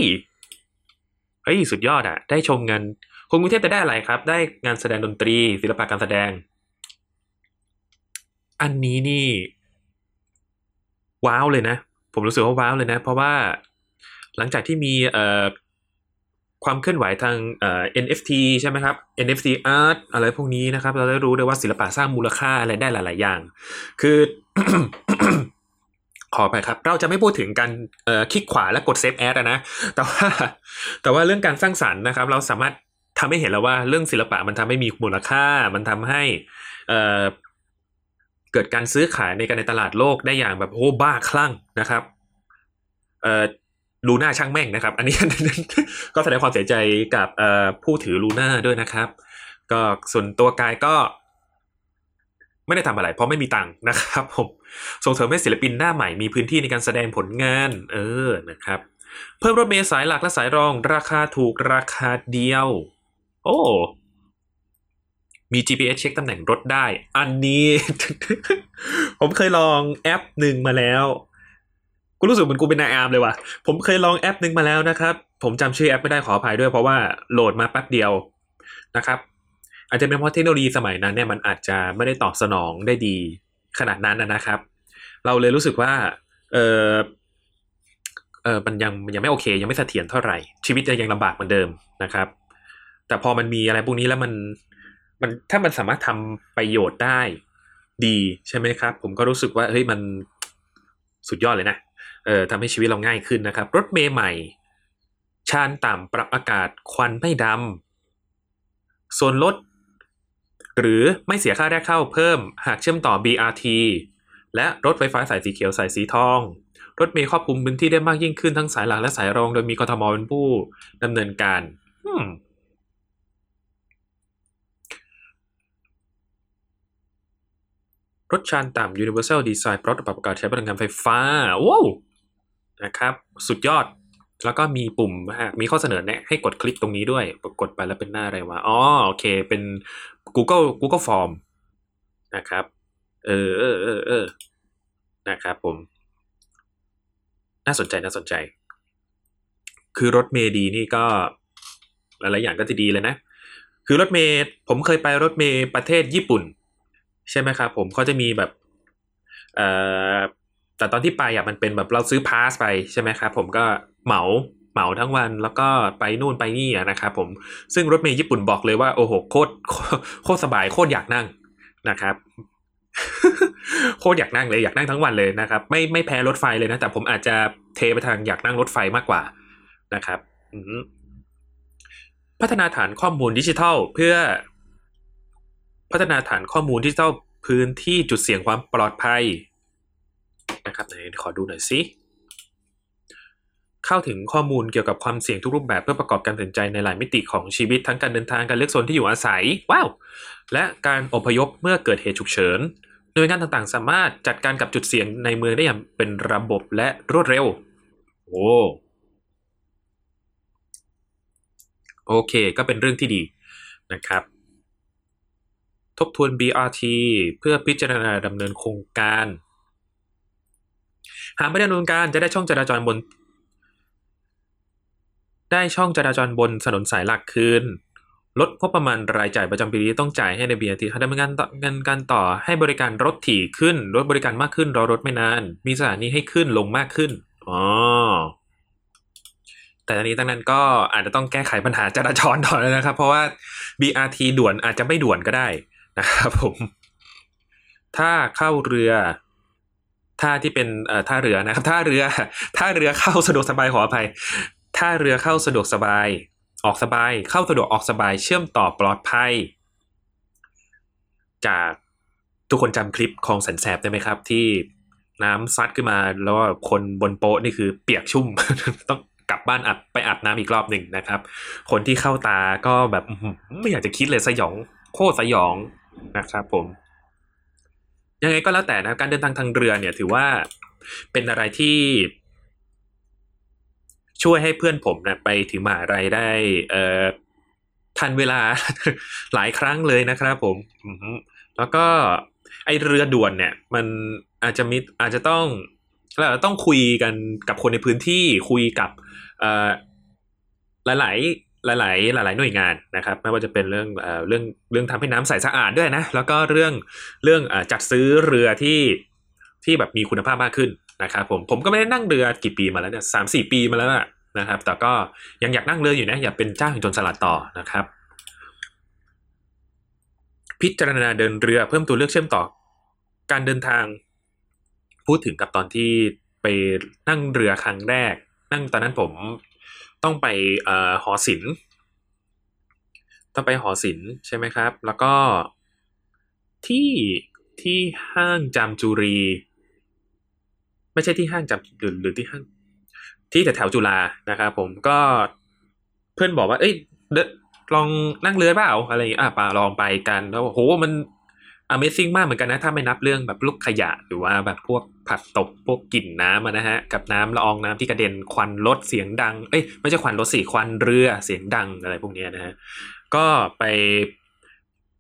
เฮ้ยสุดยอดอะได้ชมงานคนกรุงเทพจะได้อะไรครับ ได้งานแสดงดนตรี ศิลปะการแสดง อันนี้นี่ ว้าวเลยนะ ผมรู้สึกว่าว้าวเลยนะ เพราะว่าหลังจากที่มีเอ่อความเคลื่อนไหวทางเอ่อ NFT ใช่ไหมครับ NFT art อะไรพวกนี้นะครับ เราได้รู้เลยว่าศิลปะสร้างมูลค่าอะไรได้หลาย ๆ อย่าง คือ ข้อไปครับ เราจะไม่พูดถึงการเอ่อคลิกขวาและกด save as นะ แต่ว่า แต่ว่าเรื่องการสร้างสรรค์นะครับ เราสามารถทำให้เห็นแล้วว่าเรื่องศิลปะมันทำให้มีมูลค่า มันทำให้ เกิดการซื้อขายในกันในตลาดโลกได้อย่างแบบโอ้บ้าคลั่งนะครับเอ่อลูน่าช่างแม่งนะครับ อันนี้ก็แสดงความเสียใจกับเอผู้ถือลูน่าด้วยนะครับ ก็ส่วนตัวกายก็ ไม่ได้ทำอะไร เพราะไม่มีตังค์นะครับผมส่งเสริมให้ศิลปินหน้าใหม่มีพื้นที่ในการแสดงผลงาน เออนะครับ เพิ่มรถเมล์สายหลักและสายรอง ราคาถูกราคาเดียว โอ้ มี GPS เช็คตำแหน่งรถได้ อันนี้ ผมเคยลองแอปหนึ่งมาแล้ว กูรู้สึกเหมือนกูเป็นนายอาร์มเลยว่ะ ผมเคยลองแอปหนึ่งมาแล้วนะครับ ผมจำชื่อแอปไม่ได้ขออภัยด้วยเพราะว่าโหลดมาแป๊บเดียวนะครับ อาจจะเป็นเพราะเทคโนโลยีสมัยนั้นเนี่ยมันอาจจะไม่ได้ตอบสนองได้ดีขนาดนั้นนะครับ เราเลยรู้สึกว่า เออเออมันยังยังไม่โอเค ยังไม่เสถียรเท่าไหร่ ชีวิตยังลำบากเหมือนเดิมนะครับ แต่พอมันมีอะไรพวกนี้แล้วมัน มันถ้ามันสามารถทำประโยชน์ได้ดีใช่ไหมครับ ผมก็รู้สึกว่าเฮ้ยมันสุดยอดเลยนะเอ่อทำให้ชีวิตเราง่ายขึ้นนะครับ รถเมล์ใหม่ชานต่ำปรับอากาศควันไม่ดส่วนลดหรือไม่เสียค่าแรกเข้าเพิ่มหากเชื่อมต่อ BRT และรถไฟฟ้าสายสีเขียวสายสีทอง รถเมล์ครอบคลุมพื้นที่ได้มากยิ่งขึ้นทั้งสายหลักและสายรอง โดยมีกทมเป็นผู้ดำเนินการอื รถชานต่ำ Universal Design ปรับปรับอากาศใช้พลังงานไฟฟ้าว้าวนะครับสุดยอดแล้วก็มีปุ่มมีข้อเสนอแนะให้กดคลิกตรงนี้ด้วย กดไปแล้วเป็นหน้าอะไรวะอ๋อโอเคเป็น Google Google Form นะครับ เออเออเออเออนะครับผม น่าสนใจน่าสนใจ คือรถเมย์ดีนี่ก็หลายๆอย่างก็จะดีเลยนะ คือรถเมย์ผมเคยไปรถเมย์ประเทศญี่ปุ่น ใช่ไหมครับผมเขาจะมีแบบเอ่อแต่ตอนที่ไปอะมันเป็นแบบเราซื้อพาสไปใช่ไหมครับผมก็เหมาเหมาทั้งวันแล้วก็ไปนู่นไปนี่อะนะครับผมซึ่งรถเมย์ญี่ปุ่นบอกเลยว่าโอ้โหโคตรโคตรโคตรสบายโคตรอยากนั่งนะครับ โคตรอยากนั่งเลยอยากนั่งทั้งวันเลยนะครับ ไม่ไม่แพ้รถไฟเลยนะ แต่ผมอาจจะเทไปทางอยากนั่งรถไฟมากกว่านะครับพัฒนาฐานข้อมูลดิจิทัล เพื่อ พัฒนาฐานข้อมูลดิจิทัลพื้นที่จุดเสี่ยงความปลอดภัยนะครับไหนขอดูหน่อยสิเข้าถึงข้อมูลเกี่ยวกับความเสี่ยงทุกรูปแบบเพื่อประกอบการตัดสินใจในหลายมิติของชีวิตทั้งการเดินทางการเลือกโซนที่อยู่อาศัยว้าวและการอพยพเมื่อเกิดเหตุฉุกเฉินหน่วยงานต่างๆ สามารถจัดการกับจุดเสี่ยงในเมืองได้อย่างเป็นระบบและรวดเร็วโอ้โอเค ก็เป็นเรื่องที่ดีนะครับ ทบทวน BRT เพื่อพิจารณาดำเนินโครงการ หากไม่ดำเนินการจะได้ช่องจราจรบน ได้ช่องจราจรบนถนนสายหลักคืนลดงบประมาณรายจ่ายประจำปีที่ต้องจ่ายให้ใน BRT ถ้าดำเนินการต่อเงินการต่อให้บริการรถถี่ขึ้นรถบริการมากขึ้นรอรถไม่นาน มีสถานีให้ขึ้นลงมากขึ้นอ๋อแต่อันนี้ตั้งนั้นก็อาจจะต้องแก้ไขปัญหาจราจรต่อแล้วนะครับ เพราะว่า BRT ด่วนอาจจะไม่ด่วนก็ได้ นะครับผม ถ้าเข้าเรือท่าที่เป็นเอ่อท่าเรือนะครับท่าเรือท่าเรือเข้าสะดวกสบายขออภัยท่าเรือเข้าสะดวกสบาย ออกสบาย เข้าสะดวกออกสบาย เชื่อมต่อปลอดภัย จากทุกคนจำคลิปคลองแสนแสบได้ไหมครับ ที่น้ำซัดขึ้นมาแล้วคนบนโป๊ะนี่คือเปียกชุ่ม ต้องกลับบ้านอับไปอาบน้ำอีกรอบหนึ่งนะครับ คนที่เข้าตาก็แบบไม่อยากจะคิดเลยสยองโคตรสยอง นะครับผม ยังไงก็แล้วแต่นะการเดินทางทางเรือเนี่ย ถือว่าเป็นอะไรที่ ช่วยให้เพื่อนผมนะไปถึงมหาลัยได้เอ่อทันเวลาหลายครั้งเลยนะครับผมแล้วก็ไอเรือด่วนเนี่ย มันอาจจะมีอาจจะต้องเราต้องคุยกันกับคนในพื้นที่คุยกับเอ่อหลาย ๆ หลาย ๆ หลาย ๆ หน่วยงานนะครับ ไม่ว่าจะเป็นเรื่องเรื่องเรื่องทำให้น้ำใสสะอาดด้วยนะ แล้วก็เรื่องเรื่องจัดซื้อเรือที่ที่แบบมีคุณภาพมากขึ้นนะครับผมผมก็ไม่ได้นั่งเรือกี่ปีมาแล้วเนี่ยสามสี่ปีมาแล้วนะครับ แต่ก็ยังอยากนั่งเรืออยู่นะ อยากเป็นเจ้าแห่งจรสลัดต่อนะครับ พิจารณาเดินเรือเพิ่มตัวเลือกเชื่อมต่อ การเดินทางพูดถึงกับตอนที่ไปนั่งเรือครั้งแรก นั่งตอนนั้นผม ต้องไปเอ่อหอศิลป์ต้องไปหอศิลป์ใช่ไหมครับ แล้วก็ที่ที่ห้างจามจุรี ไม่ใช่ที่ห้างจามหรือหรือที่ห้าง ที่แถวๆจุฬานะครับผมก็เพื่อนบอกว่า เอ้ยเดนลองนั่งเรือเปล่าอะไรอย่างเงี้ยอ่าลองไปกันแล้วโหมัน Amazing มากเหมือนกันนะ ถ้าไม่นับเรื่องแบบลูกขยะ หรือว่าแบบพวกผักตบพวกกลิ่นน้ำนะฮะ กับน้ำละอองน้ำที่กระเด็นควันรถเสียงดัง เอ้ยไม่ใช่ควันรถสิควันเรือเสียงดังอะไรพวกนี้นะฮะ ก็ไป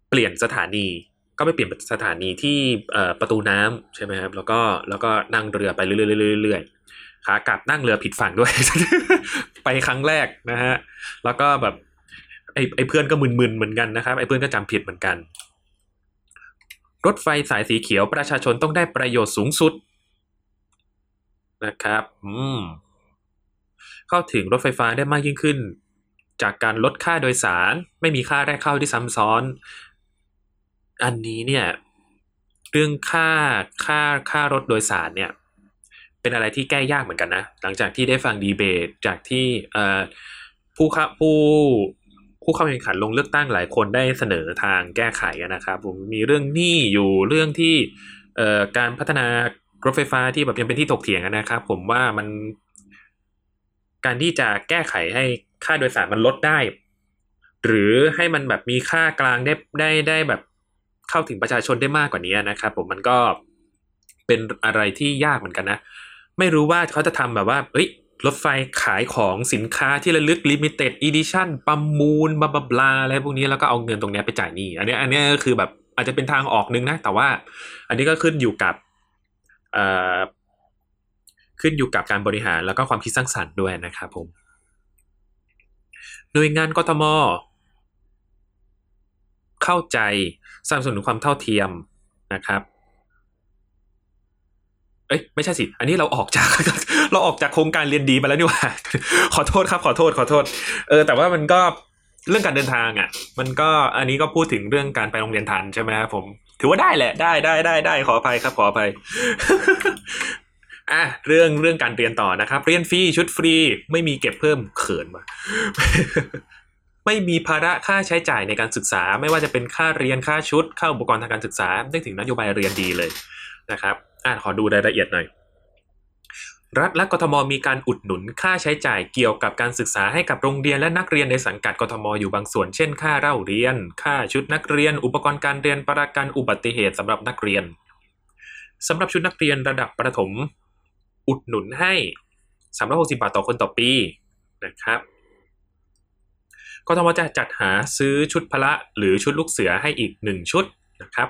เปลี่ยนสถานีก็ไปเปลี่ยนสถานีที่ประตูน้ำใช่ไหมครับแล้วก็แล้วก็นั่งเรือไปเรื่อยๆขากลับนั่งเรือผิดฝั่งด้วย ไปครั้งแรกนะฮะแล้วก็แบบไอ้ไอ้เพื่อนก็มึนๆเหมือนกันนะครับไอ้เพื่อนก็จำผิดเหมือนกัน รถไฟสายสีเขียวประชาชนต้องได้ประโยชน์สูงสุดนะครับอืมเข้าถึงรถไฟฟ้าได้มากยิ่งขึ้น จากการลดค่าโดยสาร ไม่มีค่าแรกเข้าที่ซ้ำซ้อน อันนี้เนี่ย เรื่องค่าค่าค่ารถโดยสารเนี่ย เป็นอะไรที่แก้ยากเหมือนกันนะ หลังจากที่ได้ฟังดีเบต จากที่ผู้ผู้ ผู้เข้าแข่งขันลงเลือกตั้งหลายคนได้เสนอทางแก้ไขนะครับผมมีเรื่องหนี้อยู่เรื่องที่เอ่อการพัฒนารถไฟฟ้าที่แบบยังเป็นที่ถกเถียงนนะครับ ผมว่ามัน การที่จะแก้ไขให้ค่าโดยสารมันลดได้ หรือให้มันแบบมีค่ากลางได้ได้ได้แบบเข้าถึงประชาชนได้มากกว่านี้นะครับ ผมมันก็เป็นอะไรที่ยากเหมือนกันนะ ไม่รู้ว่าเขาจะทำแบบว่า เอ้ย รถไฟขายของสินค้าที่ระลึก limited edition ประมูล blah blah อะไรพวกนี้แล้วก็เอาเงินตรงนี้ไปจ่ายหนี้อันนี้อันนี้ก็คือแบบอาจจะเป็นทางออกนึงนะ แต่ว่า อันนี้ก็ขึ้นอยู่กับขึ้นอยู่กับการบริหารแล้วก็ความคิดสร้างสรรค์ด้วยนะครับผมหน่วยงานกทมเข้าใจสนับสนุนความเท่าเทียมนะครับ เอ้ยไม่ใช่สิ อันนี้เราออกจาก เราออกจากโครงการเรียนดีไปแล้วนี่หว่า ขอโทษครับ ขอโทษ ขอโทษ เออ แต่ว่ามันก็เรื่องการเดินทางอะ มันก็อันนี้ก็พูดถึงเรื่องการไปโรงเรียนทันใช่ไหมครับผม ถือว่าได้แหละ ได้ได้ได้ได้ขออภัยครับขออภัยอะเรื่องเรื่องการเรียนต่อนะครับ เรียนฟรีชุดฟรีไม่มีเก็บเพิ่มเขินมาไม่มีภาระค่าใช้จ่ายในการศึกษา ไม่ว่าจะเป็นค่าเรียนค่าชุดค่าอุปกรณ์ทางการศึกษาได้ถึงนโยบายเรียนดีเลยนะครับ อะขอดูรายละเอียดหน่อย รัฐและกทมมีการอุดหนุนค่าใช้จ่ายเกี่ยวกับการศึกษาให้กับโรงเรียนและนักเรียนในสังกัดกทมอยู่บางส่วน เช่น ค่าเล่าเรียน ค่าชุดนักเรียน อุปกรณ์การเรียนประกันอุบัติเหตุสำหรับนักเรียนสำหรับชุดนักเรียนระดับประถม อุดหนุนให้360บาทต่อคนต่อปีนะครับกทมจะจัดหาซื้อชุดพละหรือชุดลูกเสือให้อีกหนึ่งชุดนะครับ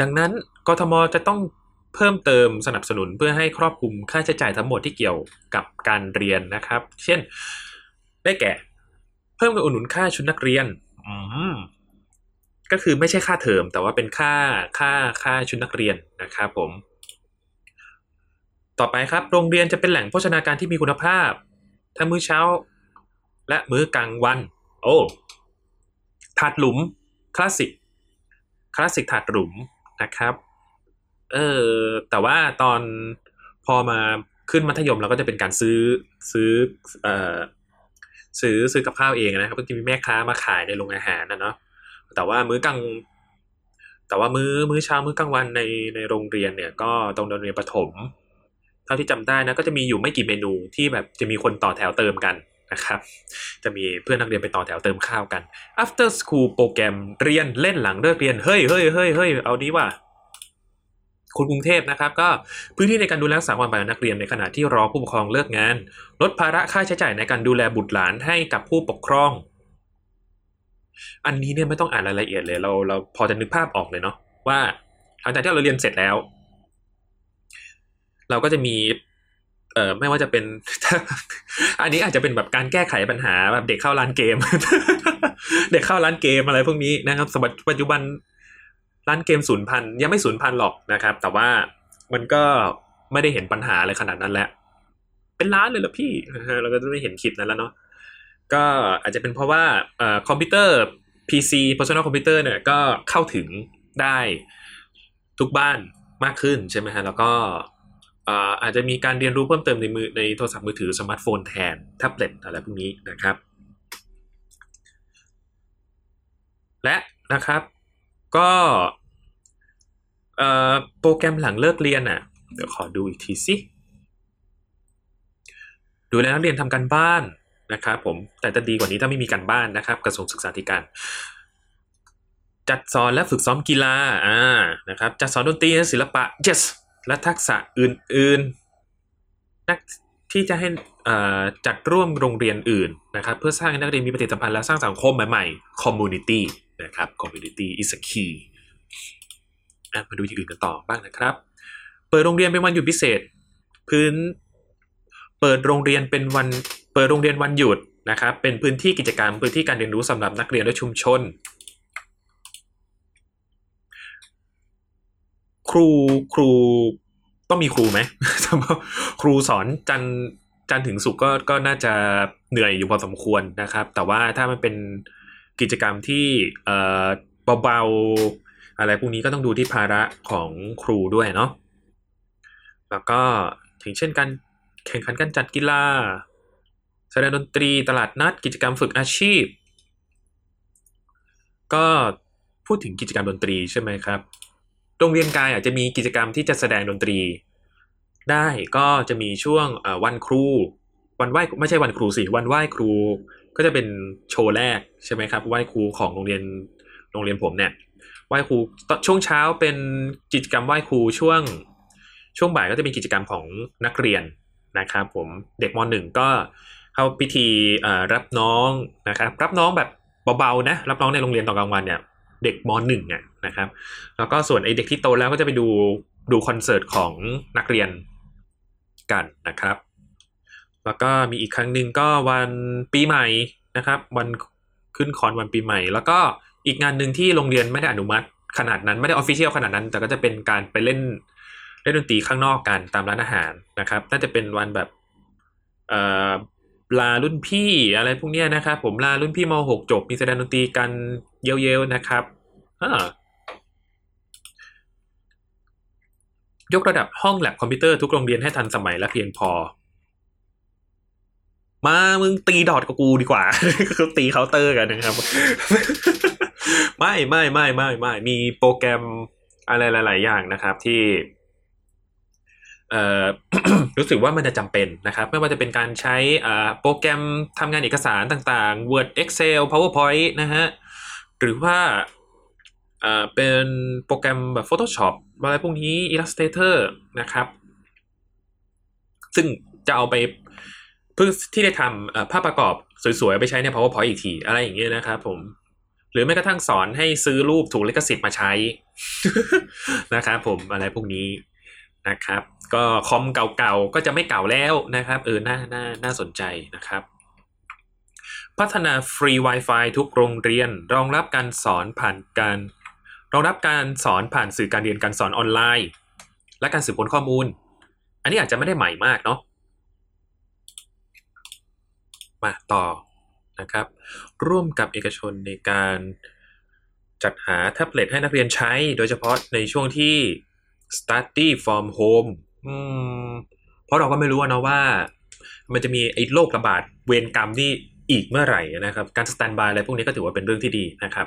ดังนั้นกทมจะต้องเพิ่มเติมสนับสนุนเพื่อให้ครอบคลุมค่าใช้จ่ายทั้งหมดที่เกี่ยวกับการเรียนนะครับ เช่น ได้แก่ เพิ่มการอุดหนุนค่าชุดนักเรียนอืมก็คือไม่ใช่ค่าเทอมแต่ว่าเป็นค่าค่าค่าชุดนักเรียนนะครับผม ต่อไปครับ โรงเรียนจะเป็นแหล่งโภชนาการที่มีคุณภาพ ทั้งมื้อเช้า และมื้อกลางวัน โอ้ถาดหลุม คลาสสิก คลาสสิกถาดหลุม นะครับเออแต่ว่าตอนพอมาขึ้นมัธยมเราก็จะเป็นการซื้อซื้อเอ่อซื้อซื้อกับข้าวเองนะครับก็จะมีแม่ค้ามาขายในโรงอาหารนะเนาะแต่ว่ามื้อกลางแต่ว่ามื้อมื้อเช้ามื้อกลางวันในในโรงเรียนเนี่ย ก็ตรงโรงเรียนประถม เท่าที่จำได้นะก็จะมีอยู่ไม่กี่เมนูที่แบบจะมีคนต่อแถวเติมกัน นะครับ จะมีเพื่อนนักเรียนไปต่อแถวเติมข้าวกัน after school โปรแกรมเรียนเล่นหลังเลิกเรียน เฮ้ยเฮ้ยเฮ้ยเฮ้ยเอาดีว่าคุณกรุงเทพนะครับก็พื้นที่ในการดูแลรักษาความปลอดภัยของนักเรียนในขณะที่รอผู้ปกครองเลิกงาน ลดภาระค่าใช้จ่ายในการดูแลบุตรหลานให้กับผู้ปกครอง อันนี้เนี่ยไม่ต้องอ่านรายละเอียดเลย เราเราพอจะนึกภาพออกเลยเนาะว่าหลังจากที่เราเรียนเสร็จแล้ว เราก็จะมี เออไม่ว่าจะเป็นอันนี้อาจจะเป็นแบบการแก้ไขปัญหาแบบเด็กเข้าร้านเกม เด็กเข้าร้านเกมอะไรพวกนี้นะครับสมัยปัจจุบันร้านเกมสูญพันธุ์ยังไม่สูญพันธุ์หรอกนะครับ แต่ว่ามันก็ไม่ได้เห็นปัญหาอะไรขนาดนั้นแหละเป็นร้านเลยเหรอพี่เราก็จะได้เห็นคลิปนั้นแล้วเนาะก็อาจจะเป็นเพราะว่าเอ่อคอมพิวเตอร์ PC personal computer เนี่ยก็เข้าถึงได้ทุกบ้านมากขึ้นใช่ไหมฮะแล้วก็ อาจจะมีการเรียนรู้เพิ่มเติมในมือในโทรศัพท์มือถือสมาร์ทโฟนแทนแท็บเล็ตอะไรพวกนี้นะครับ และนะครับก็โปรแกรมหลังเลิกเรียนอะเดี๋ยวขอดูอีกทีสิดูแลนักเรียนทำการบ้านนะครับผมแต่จะดีกว่านี้ถ้าไม่มีการบ้านนะครับ กระทรวงศึกษาธิการ จัดสอนและฝึกซ้อมกีฬาอ่านะครับจัดสอนดนตรีและศิลปะ yes และทักษะอื่นๆนักที่จะให้จัดร่วมโรงเรียนอื่นนะครับ เพื่อสร้างให้นักเรียนมีปฏิสัมพันธ์และสร้างสังคมใหม่ๆ community นะครับ community is a key มาดูอย่างอื่นกันต่อบ้างนะครับ เปิดโรงเรียนเป็นวันหยุดพิเศษ พื้น เปิดโรงเรียนเป็นวัน เปิดโรงเรียนวันหยุดนะครับ เป็นพื้นที่กิจกรรม พื้นที่การเรียนรู้สำหรับนักเรียนและชุมชน ครู ครู ต้องมีครูไหมครูสอนจันจันถึงศุกก็ก็น่าจะเหนื่อยอยู่พอสมควรนะครับ แต่ว่าถ้ามันเป็นกิจกรรมที่เอ่อเบาๆอะไรพวกนี้ก็ต้องดูที่ภาระของครูด้วยเนาะแล้วก็ถึงเช่นการแข่งขันการจัดกีฬาแสดงดนตรีตลาดนัด กิจกรรมฝึกอาชีพ ก็พูดถึงกิจกรรมดนตรีใช่ไหมครับ โรงเรียนกายอาจจะมีกิจกรรมที่จะแสดงดนตรี ได้ก็จะมีช่วงวันครู วันไหว้ไม่ใช่วันครูสิวันไหว้ครู ก็จะเป็นโชว์แรกใช่ไหมครับไหว้ครูของโรงเรียนโรงเรียนผมเนี่ยไหว้ครูตอนช่วงเช้าเป็นกิจกรรมไหว้ครูช่วงช่วงบ่ายก็จะเป็นกิจกรรมของนักเรียนนะครับผมเด็กมหนึ่งก็เข้าพิธีรับน้องนะครับรับน้องแบบเบาๆนะรับน้องในโรงเรียนตอนกลางวันเนี่ยเด็กมหนึ่งอะ นะครับ แล้วก็ส่วนไอเด็กที่โตแล้วก็จะไปดูดูคอนเสิร์ตของนักเรียนกันนะครับ แล้วก็มีอีกครั้งหนึ่งก็วันปีใหม่นะครับ วันขึ้นคอนวันปีใหม่ แล้วก็อีกงานหนึ่งที่โรงเรียนไม่ได้อนุมัติขนาดนั้นไม่ได้ออฟฟิเชียลขนาดนั้น แต่ก็จะเป็นการไปเล่นเล่นดนตรีข้างนอกกันตามร้านอาหารนะครับน่าจะเป็นวันแบบเอ่อลารุ่นพี่อะไรพวกเนี้ยนะครับผมลารุ่นพี่ม .6 จบมีแสดงดนตรีกันเยอะๆนะครับอ่า ยกระดับห้องแล็บคอมพิวเตอร์ทุกโรงเรียนให้ทันสมัยและเพียงพอ มามึงตี Dota กับกูดีกว่าคือตีเคาน์เตอร์กันนะครับ ไม่ไม่ไม่ไม่ไม่มีโปรแกรมอะไรหลาย ๆ อย่างนะครับที่เอ่อรู้สึกว่ามันจะจำเป็นนะครับ ไม่ว่าจะเป็นการใช้อ่าโปรแกรมทำงานเอกสารต่าง ๆ Word Excel PowerPoint นะฮะ หรือว่า อ่าเป็นโปรแกรมแบบ Photoshop อะไรพวกนี้ Illustrator นะครับ ซึ่งจะเอาไปเพื่อที่ได้ทำเอ่อภาพประกอบสวยๆ ไปใช้ใน PowerPoint อีกที อะไรอย่างเงี้ยนะครับผม หรือแม้กระทั่งสอนให้ซื้อรูปถูกลิขสิทธิ์มาใช้นะครับผมอะไรพวกนี้นะครับ ก็คอมเก่าๆ ก็จะไม่เก่าแล้วนะครับ เออน่าน่าน่าสนใจนะครับ พัฒนาฟรี Wi-Fi ทุกโรงเรียน รองรับการสอนผ่านการ รองรับการสอนผ่านสื่อการเรียนการสอนออนไลน์ และการสืบค้นข้อมูล อันนี้อาจจะไม่ได้ใหม่มากเนาะมาต่อนะครับ ร่วมกับเอกชนในการจัดหาแท็บเล็ตให้นักเรียนใช้ โดยเฉพาะในช่วงที่ study from home เพราะเราก็ไม่รู้นะว่า มันจะมีไอ้โรคระบาดเวรกรรมนี่อีกเมื่อไหร่นะครับ การสแตนบายอะไรพวกนี้ก็ถือว่าเป็นเรื่องที่ดีนะครับ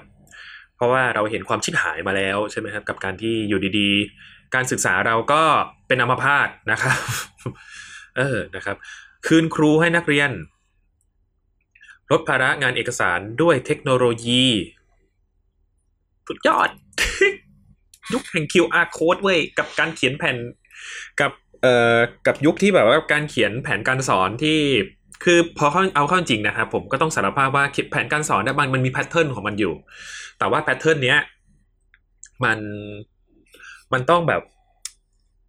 เพราะว่าเราเห็นความชิบหายมาแล้วใช่ไหมครับกับการที่อยู่ดีๆ การศึกษาเราก็เป็นอัมพาตนะครับเออนะครับ คืนครูให้นักเรียน ลดภาระงานเอกสารด้วยเทคโนโลยีสุดยอด ยุคแห่ง QR code เว้ยกับการเขียนแผ่นกับเอ่อกับยุคที่แบบว่าการเขียนแผนการสอนที่ คือพอเอาเข้าจริงนะครับผมก็ต้องสารภาพว่าแผนการสอนเนี่ยมันมันมี pattern ของมันอยู่ แต่ว่า pattern เนี้ยมันมันต้องแบบ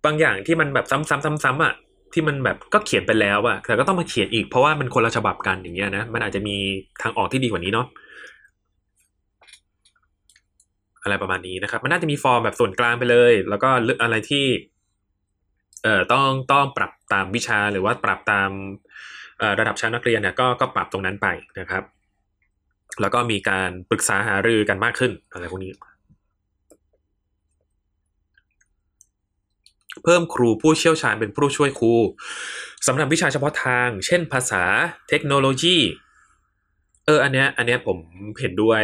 บางอย่างที่มันแบบซ้ำๆซ้ำๆอะที่มันแบบก็เขียนไปแล้วอะแต่ก็ต้องมาเขียนอีกเพราะว่ามันคนละฉบับกันอย่างเงี้ยนะมันอาจจะมีทางออกที่ดีกว่านี้เนาะอะไรประมาณนี้นะครับ มันน่าจะมีฟอร์มแบบส่วนกลางไปเลย แล้วก็เลือกอะไรที่ เอ่อต้องต้องปรับตามวิชาหรือว่าปรับตาม ระดับชั้นนักเรียนเนี่ยก็ก็ปรับตรงนั้นไปนะครับ แล้วก็มีการปรึกษาหารือกันมากขึ้นอะไรพวกนี้ เพิ่มครูผู้เชี่ยวชาญเป็นผู้ช่วยครูสำหรับวิชาเฉพาะทาง เช่นภาษาเทคโนโลยีเอออันเนี้ยอันเนี้ยผมเห็นด้วย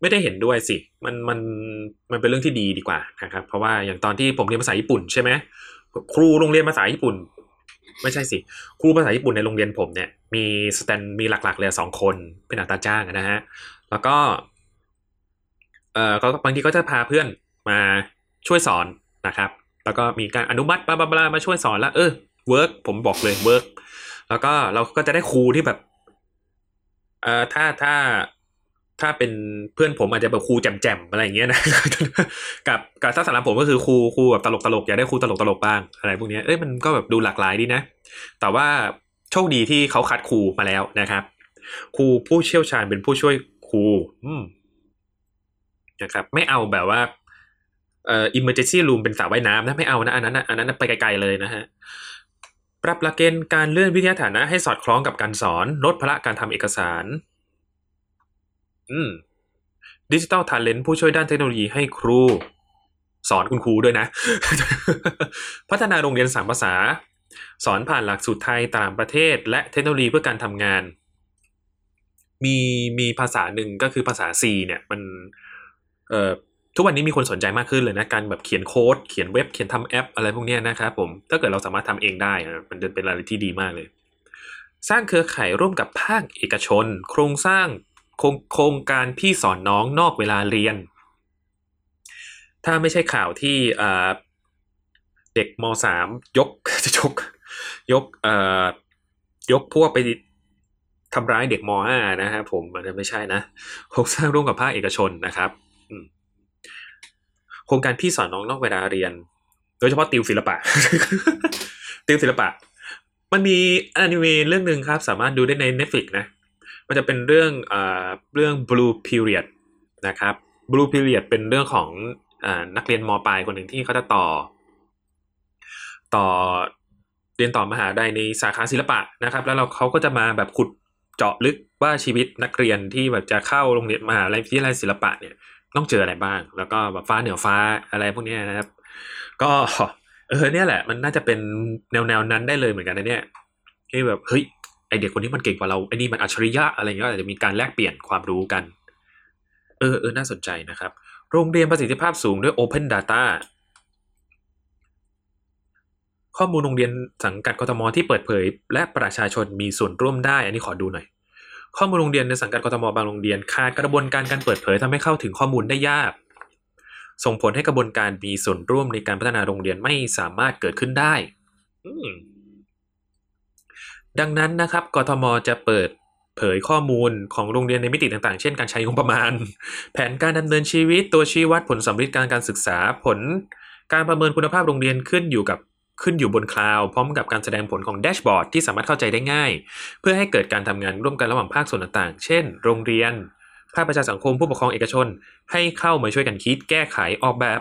ไม่ได้เห็นด้วยสิมันมันมันเป็นเรื่องที่ดีดีกว่านะครับ เพราะว่าอย่างตอนที่ผมเรียนภาษาญี่ปุ่นใช่ไหมครูโรงเรียนภาษาญี่ปุ่น ไม่ใช่สิ ครูภาษาญี่ปุ่นในโรงเรียนผมเนี่ย มีสแตนมีหลักๆเลยสองคนเป็นอัตราจ้างนะฮะ แล้วก็เออก็บางทีก็จะพาเพื่อนมาช่วยสอนนะครับ แล้วก็มีการอนุมัติ blah blah blah มาช่วยสอนแล้ว เออ work ผมบอกเลย work แล้วก็เราก็จะได้ครูที่แบบเอ่อถ้าถ้า ถ้าเป็นเพื่อนผมอาจจะแบบครูแจ่มๆอะไรอย่างเงี้ยนะ กับกับถ้าสำหรับผมก็คือครูครูแบบตลกตลกๆอยากได้ครูตลกตลกๆบ้างอะไรพวกนี้เอ้ยมันก็แบบดูหลากหลายดีนะ แต่ว่าโชคดีที่เขาคัดครูมาแล้วนะครับครูผู้เชี่ยวชาญเป็นผู้ช่วยครูนะครับ ไม่เอาแบบว่าเอ่อ emergency room เป็นสระว่ายน้ำนะไม่เอานะอันนั้นอันนั้นไปไกลๆเลยนะฮะปรับหลักเกณฑ์การเลื่อนวิทยาฐานะให้สอดคล้องกับการสอนลดภาระการทำเอกสาร อืมดิจิ t a ลท l e n t ผู้ช่วยด้านเทคโนโลยีให้ครู สอนคุณครูด้วยนะ พัฒนาโรงเรียนสามภาษา สอนผ่านหลักสูตรไทยต่างประเทศ และเทคโนโลยีเพื่อการทำงาน มีมีภาษาหนึ่งก็คือภาษา C เนี่ยมันเอ่อทุกวันนี้มีคนสนใจมากขึ้นเลยนะการแบบเขียนโค้ดเขียนเว็บเขียนทำแอป อะไรพวกนี้นะครับผมถ้าเกิดเราสามารถทำเองได้มันจะเป็นอะไรที่ดีมากเลย สร้างเครือข่ายร่วมกับภาคเอกชน โครงสร้าง โครงโครงการพี่สอนน้องนอกเวลาเรียน ถ้าไม่ใช่ข่าวที่เด็กมสามยกจะยกยกยกพวกไปทำร้ายเด็กมห้านะครับผมมันไม่ใช่นะโครงสร้างร่วมกับภาคเอกชนนะครับโครงการพี่สอนน้องนอกเวลาเรียน โดยเฉพาะติวศิลปะ ติวศิลปะ มันมีอนิเมะเรื่องหนึ่งครับ สามารถดูได้ใน Netflix นะ มันจะเป็นเรื่องอ่าเรื่อง Blue Period นะครับ Blue Period เป็นเรื่องของอ่านักเรียนมปลายคนหนึ่งที่เขาจะต่อ ต่อเรียนต่อมหาลัยในสาขาศิลปะนะครับ แล้วเราเขาก็จะมาแบบขุดเจาะลึกว่าชีวิตนักเรียนที่แบบจะเข้าโรงเรียนมหาลัยวิทยาลัยศิลปะเนี่ยต้องเจออะไรบ้าง แล้วก็แบบฟ้าเหนือฟ้าอะไรพวกนี้นะครับ ก็เออเนี่ยแหละ มันน่าจะเป็นแนวแนวๆนั้นได้เลยเหมือนกันนะเนี่ยที่แบบเฮ้ย ไอเด็กคนนี้มันเก่งกว่าเราไอนี่มันอัจฉริยะอะไรเงี้ยอาจจะมีการแลกเปลี่ยนความรู้กัน เออเออน่าสนใจนะครับ โรงเรียนประสิทธิภาพสูงด้วย Open Data ข้อมูลโรงเรียนสังกัดกทมที่เปิดเผย และประชาชนมีส่วนร่วมได้ อันนี้ขอดูหน่อย ข้อมูลโรงเรียนในสังกัดกทมบางโรงเรียนขาดกระบวนการการเปิดเผยทำให้เข้าถึงข้อมูลได้ยาก ส่งผลให้กระบวนการมีส่วนร่วมในการพัฒนาโรงเรียนไม่สามารถเกิดขึ้นได้ อืม ดังนั้นนะครับกทมจะเปิดเผยข้อมูลของโรงเรียนในมิติต่างๆ เช่นการใช้งบประมาณ แผนการดำเนินชีวิตตัวชี้วัดผลสำลิดการการศึกษาผล การประเมินคุณภาพโรงเรียนขึ้นอยู่กับขึ้นอยู่บนคลาวพร้อมกับการแสดงผลของแดชบอร์ดที่สามารถเข้าใจได้ง่าย เพื่อให้เกิดการทำงานร่วมกันระหว่างภาคส่วนต่างๆ เช่น โรงเรียน ภาคประชาสังคมผู้ปกครองเอกชน ให้เข้ามาช่วยกันคิดแก้ไขออกแบบ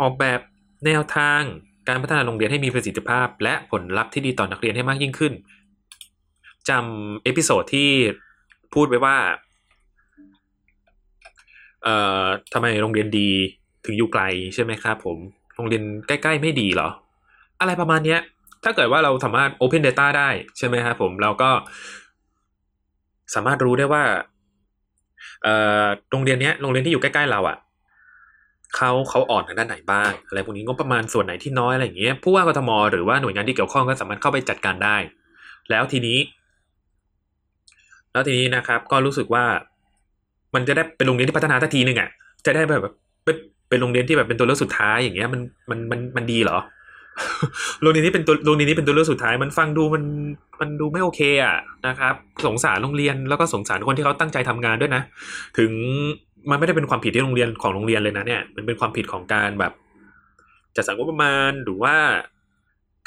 ออกแบบแนวทาง การพัฒนาโรงเรียนให้มีประสิทธิภาพ และผลลัพธ์ที่ดีต่อนักเรียนให้มากยิ่งขึ้นจำ episode ที่พูดไว้ว่า เอ่อทำไมโรงเรียนดีถึงอยู่ไกลใช่ไหมครับผม โรงเรียนใกล้ๆไม่ดีเหรอ อะไรประมาณเนี้ย ถ้าเกิดว่าเราสามารถ Open Data ได้ใช่ไหมครับผม เราก็สามารถรู้ได้ว่า เอ่อ โรงเรียนเนี้ย โรงเรียนที่อยู่ใกล้ๆเราอะ เขาเขาอ่อนทางด้านไหนบ้างอะไรพวกนี้งบประมาณส่วนไหนที่น้อยอะไรอย่างเงี้ยผู้ว่ากทมหรือว่าหน่วยงานที่เกี่ยวข้องก็สามารถเข้าไปจัดการได้ แล้วทีนี้ แล้วทีนี้นะครับ ก็รู้สึกว่ามันจะได้เป็นโรงเรียนที่พัฒนาทันทีหนึ่งอะจะได้แบบเป็นเป็นโรงเรียนที่แบบเป็นตัวเลือกสุดท้ายอย่างเงี้ยมันมันมันมันดีเหรอโรงเรียนนี้เป็นตัวโรงเรียนนี้เป็นตัวเลือกสุดท้ายมันฟังดูมันมันดูไม่โอเคอะนะครับ สงสารโรงเรียนแล้วก็สงสารคนที่เขาตั้งใจทำงานด้วยนะ ถึง มันไม่ได้เป็นความผิดที่โรงเรียนของโรงเรียนเลยนะเนี่ย มันเป็นความผิดของการแบบจัดสรรงบประมาณหรือว่า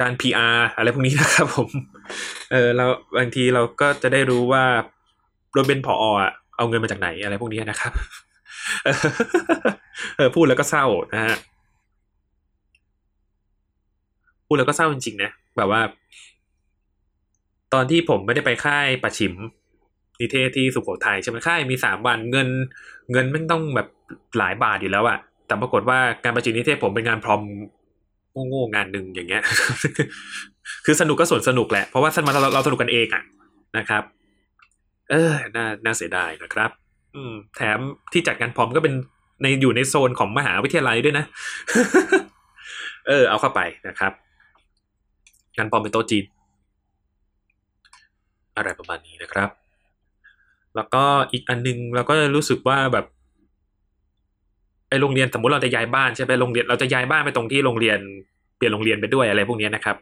การ PR อะไรพวกนี้นะครับผม เออเราบางทีเราก็จะได้รู้ว่าโดยเป็นผออะเอาเงินมาจากไหนอะไรพวกนี้นะครับ เออพูดแล้วก็เศร้านะฮะพูดแล้วก็เศร้าจริงๆนะแบบว่า ตอนที่ผมไม่ได้ไปค่ายประชิม นิเทศที่สุโขทัยใช่ไหมค่ายมีสามวันเงิน เงินไม่ต้องแบบหลายบาทอยู่แล้วอะแต่ปรากฏว่าการประชิมนิเทศผมเป็นงานพรอมโง่ๆงานหนึ่งอย่างเงี้ย คือสนุกก็ส่วนสนุกแหละ เพราะว่าเราเราเราสนุกกันเองอะนะครับ เออน่าน่าเสียดายนะครับ อืม แถมที่จัดงานพรอมก็เป็นในอยู่ในโซนของมหาวิทยาลัยด้วยนะ เออ เอาเข้าไปนะครับ งานพรอมเป็นโต๊ะจีน อะไรประมาณนี้นะครับ แล้วก็อีกอันนึงเราก็รู้สึกว่าแบบไอโรงเรียนสมมติเราจะย้ายบ้านใช่ไหมโรงเรียนเราจะย้ายบ้านไปตรงที่โรงเรียนเปลี่ยนโรงเรียนไปด้วยอะไรพวกนี้นะครับ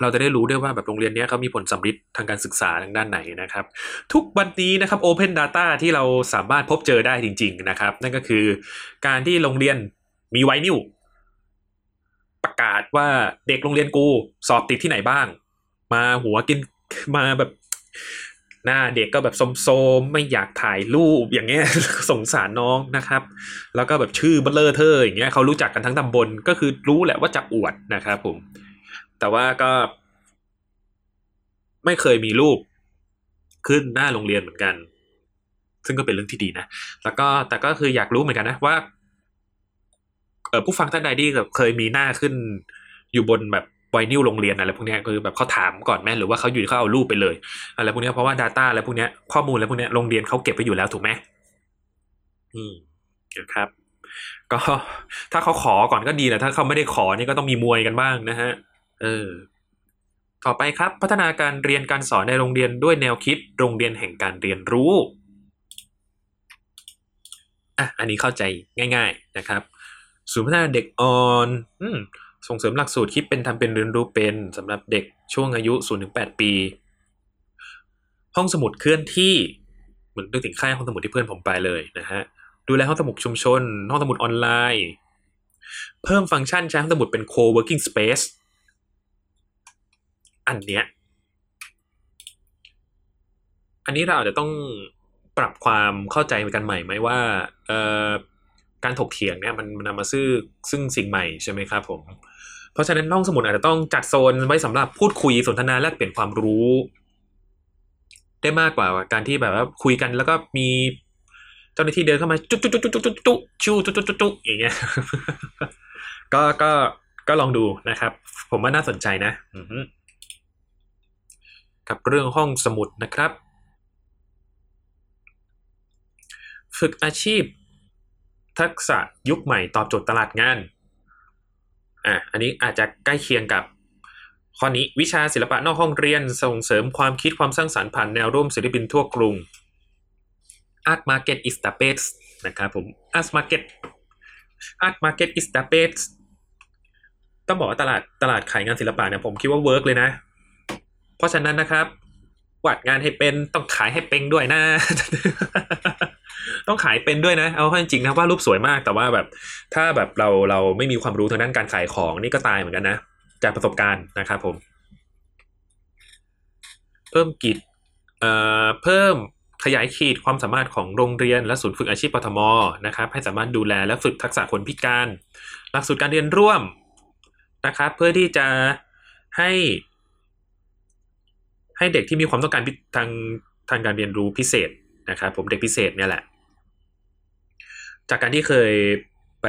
เราจะได้รู้ด้วยว่าแบบโรงเรียนนี้เขามีผลสำลิดทางการศึกษาทางด้านไหนนะครับ ทุกวันนี้นะครับ Open Data ที่เราสามารถพบเจอได้จริง ๆ นะครับ นั่นก็คือการที่โรงเรียนมีไวนิวประกาศว่าเด็กโรงเรียนกู สอบติดที่ไหนบ้าง มาหัวกินมาแบบ หน้าเด็กก็แบบโสมๆไม่อยากถ่ายรูปอย่างเงี้ยสงสารน้องนะครับ แล้วก็แบบชื่อเบลเลอร์เธออย่างเงี้ยเขารู้จักกันทั้งตำบลก็คือรู้แหละว่าจะอวดนะครับผม แต่ว่าก็ ไม่เคยมีรูปขึ้นหน้าโรงเรียนเหมือนกัน ซึ่งก็เป็นเรื่องที่ดีนะ แล้วก็แต่ก็คืออยากรู้เหมือนกันนะว่าเออผู้ฟังท่านใดที่แบบเคยมีหน้าขึ้นอยู่บนแบบ ไวนิลโรงเรียนอะไรพวกนี้คือแบบเขาถามก่อนแม่หรือว่าเขาอยู่เขาเอารูปไปเลยอะไรพวกนี้เพราะว่า Data อะไรพวกนี้ข้อมูลอะไรพวกนี้โรงเรียนเขาเก็บไปอยู่แล้วถูกไหมอืมนะครับ ก็ถ้าเขาขอก่อนก็ดีแหละถ้าเขาไม่ได้ขอนี่ก็ต้องมีมวยกันบ้างนะฮะเออต่อไปครับ พัฒนาการเรียนการสอนในโรงเรียนด้วยแนวคิดโรงเรียนแห่งการเรียนรู้อะอันนี้เข้าใจง่าย ๆนะครับศูนย์พัฒนาเด็กอ่อนอืม ส่งเสริมหลักสูตรคิดเป็นทำเป็นเรียนรู้เป็นสำหรับเด็กช่วงอายุ 0-8 ปี ห้องสมุดเคลื่อนที่เหมือนนึกถึงค่ายห้องสมุดที่เพื่อนผมไปเลยนะฮะดูแลห้องสมุดชุมชน ห้องสมุดออนไลน์ เพิ่มฟังก์ชันใช้ห้องสมุดเป็น co-working space อันเนี้ยอันนี้เราอาจจะต้องปรับความเข้าใจกันใหม่ไหมว่าเออ การถกเถียงเนี่ยมันนำมาซึ่งซึ่งสิ่งใหม่ใช่ไหมครับผม เพราะฉะนั้นห้องสมุดอาจจะต้องจัดโซนไว้สำหรับพูดคุยสนทนาแลกเปลี่ยนความรู้ ได้มากกว่าการที่แบบว่าคุยกันแล้วก็มีเจ้าหน้าที่เดินเข้ามาจุ๊จุ๊จุ๊จุ๊จุ๊จุ๊จุ๊ชูจุ๊จุ๊จุ๊จุ๊อย่างเงี้ยก็ก็ก็ลองดูนะครับ ผมว่าน่าสนใจนะกับเรื่องห้องสมุดนะครับ ฝึกอาชีพ ทักษะยุคใหม่ตอบโจทย์ตลาดงานอะอันนี้อาจจะใกล้เคียงกับข้อนี้วิชาศิลปะนอกห้องเรียนส่งเสริมความคิดความสร้างสรรค์ผ่านแนวร่วมศิลปินทั่วกรุง Art Market is the best นะครับผม Art Market Art Market is the best ต้องบอกว่าตลาดตลาดขายงานศิลปะเนี่ยผมคิดว่า work เลยนะ เพราะฉะนั้นนะครับวาดงานให้เป็นต้องขายให้เป็นด้วยนะ ต้องขายเป็นด้วยนะ เอาเข้าจริงนะว่ารูปสวยมาก แต่ว่าแบบถ้าแบบเราเราไม่มีความรู้ทางด้านการขายของนี่ก็ตายเหมือนกันนะ จากประสบการณ์นะครับผม เพิ่มกิจเอ่อเพิ่มขยายขีดความสามารถของโรงเรียนและศูนย์ฝึกอาชีพปทมนะครับ ให้สามารถดูแลและฝึกทักษะคนพิการ หลักสูตรการเรียนร่วมนะครับ เพื่อที่จะให้ ให้เด็กที่มีความต้องการพิทางทางการเรียนรู้พิเศษนะครับ ผมเด็กพิเศษเนี่ยแหละ จากการที่เคยไป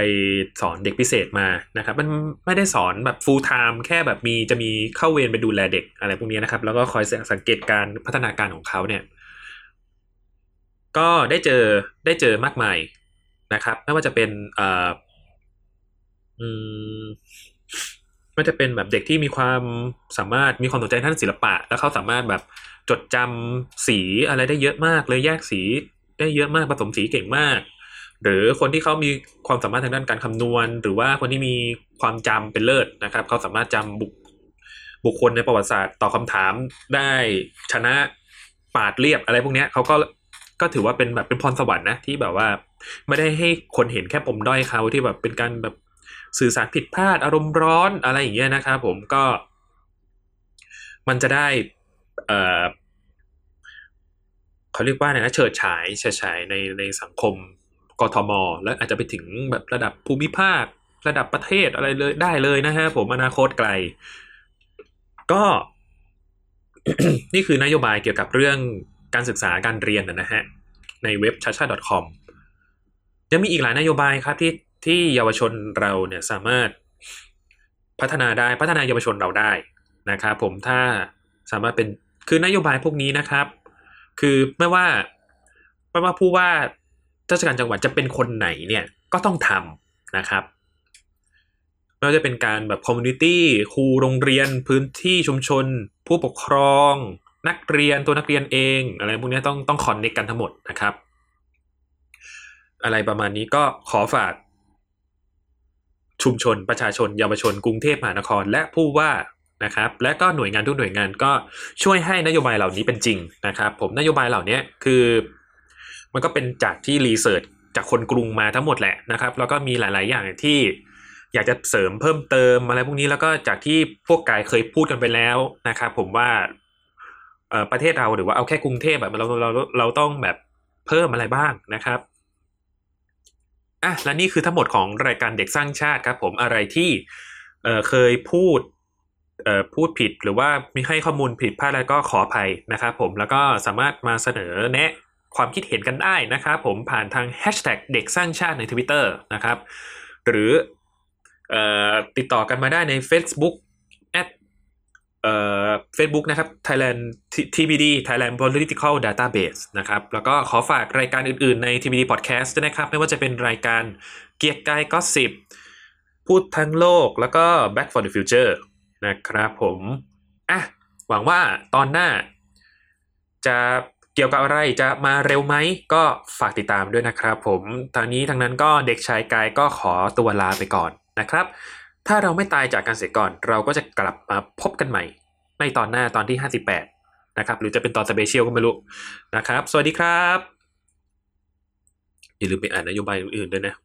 สอนเด็กพิเศษมานะครับ มันไม่ได้สอนแบบ full time แค่แบบมีจะมีเข้าเวรไปดูแลเด็กอะไรพวกนี้นะครับ แล้วก็คอยสังเกตการพัฒนาการของเขาเนี่ย ก็ได้เจอได้เจอมากมายนะครับ ไม่ว่าจะเป็นเอ่ออืมมันจะเป็นแบบเด็กที่มีความสามารถมีความสนใจด้านศิลปะ แล้วเขาสามารถแบบจดจำสีอะไรได้เยอะมากเลยแยกสีได้เยอะมากผสมสีเก่งมาก หรือคนที่เขามีความสามารถทางด้านการคำนวณ หรือว่าคนที่มีความจำเป็นเลิศนะครับเขาสามารถจำบุคบุคคลในประวัติศาสตร์ตอบคาถามได้ชนะปาดเรียบอะไรพวกนี้เขาก็ก็ถือว่าเป็นแบบเป็นพรสวรรค์นะที่แบบว่า ไม่ได้ให้คนเห็นแค่ปมด้อยเขาที่แบบเป็นการแบบสื่อสารผิดพลาดอารมณ์ร้อนอะไรอย่างเงี้ยนะครับผมก็ มันจะได้เอ่อเขาเรียกว่าไงนะเฉิดฉายเฉิดฉายในในสังคม ทม และอาจจะไปถึงแบบระดับภูมิภาค ระดับประเทศอะไรเลยได้เลยนะฮะผมอนาคตไกล ก็นี่คือนโยบายเกี่ยวกับเรื่องการศึกษาการเรียนนะฮะในเว็บ chacha com ยังมีอีกหลายนโยบายครับที่ที่เยาวชนเราเนี่ยสามารถพัฒนาได้พัฒนาเยาวชนเราได้นะครับผมถ้าสามารถเป็นคือนโยบายพวกนี้นะครับ คือไม่ว่าไม่ว่าผู้ว่า ราชการจังหวัดจะเป็นคนไหนเนี่ยก็ต้องทำนะครับไม่ว่าจะเป็นการแบบ community ครูโรงเรียนพื้นที่ชุมชน ผู้ปกครอง นักเรียนตัวนักเรียนเองอะไรพวกนี้ต้องต้อง connect กันทั้งหมดนะครับ อะไรประมาณนี้ก็ขอฝาก ชุมชนประชาชนเยาวชนกรุงเทพมหานคร และผู้ว่านะครับ และก็หน่วยงานทุกหน่วยงานก็ช่วยให้นโยบายเหล่านี้เป็นจริงนะครับ ผมนโยบายเหล่านี้คือ มันก็เป็นจากที่ researchจากคนกรุงมาทั้งหมดแหละนะครับ แล้วก็มีหลาย ๆ อย่างที่อยากจะเสริมเพิ่มเติมอะไรพวกนี้แล้วก็จากที่พวกกายเคยพูดกันไปแล้วนะครับผมว่าประเทศเราหรือว่าเอาแค่กรุงเทพแบบเราเราเราต้องแบบเพิ่มอะไรบ้างนะครับอะและนี่คือทั้งหมดของรายการเด็กสร้างชาติครับ ผมอะไรที่เเคยพูดพูดผิดหรือว่ามีให้ข้อมูลผิดพลาดแล้วก็ขออภัยนะครับผมแล้วก็สามารถมาเสนอแนะ ความคิดเห็นกันได้นะครับผมผ่านทางแฮชแท็กเด็กสร้างชาติใน Twitter นะครับ หรืออติดต่อกันมาได้ใน Facebook แอดเอ่อ Facebook นะครับ Thailand TBD Thailand Political Database นะครับ แล้วก็ขอฝากรายการอื่นๆใน TBD Podcast ด้วยนะครับ ไม่ว่าจะเป็นรายการเกียร์กายก็สิบพูดทั้งโลกแล้วก็ Back for the Future นะครับผม อะ หวังว่าตอนหน้าจะ เกี่ยวกับอะไรจะมาเร็วไหมก็ฝากติดตามด้วยนะครับ ผมทางนี้ทางนั้นก็เด็กชายกายก็ขอตัวลาไปก่อนนะครับ ถ้าเราไม่ตายจากการเสียก่อน เราก็จะกลับมาพบกันใหม่ ในตอนหน้าตอนที่ 58 นะครับ หรือจะเป็นตอนสเปเชียลก็ไม่รู้นะครับ สวัสดีครับ อย่าลืมไปอ่านนโยบายอื่นๆด้วยนะ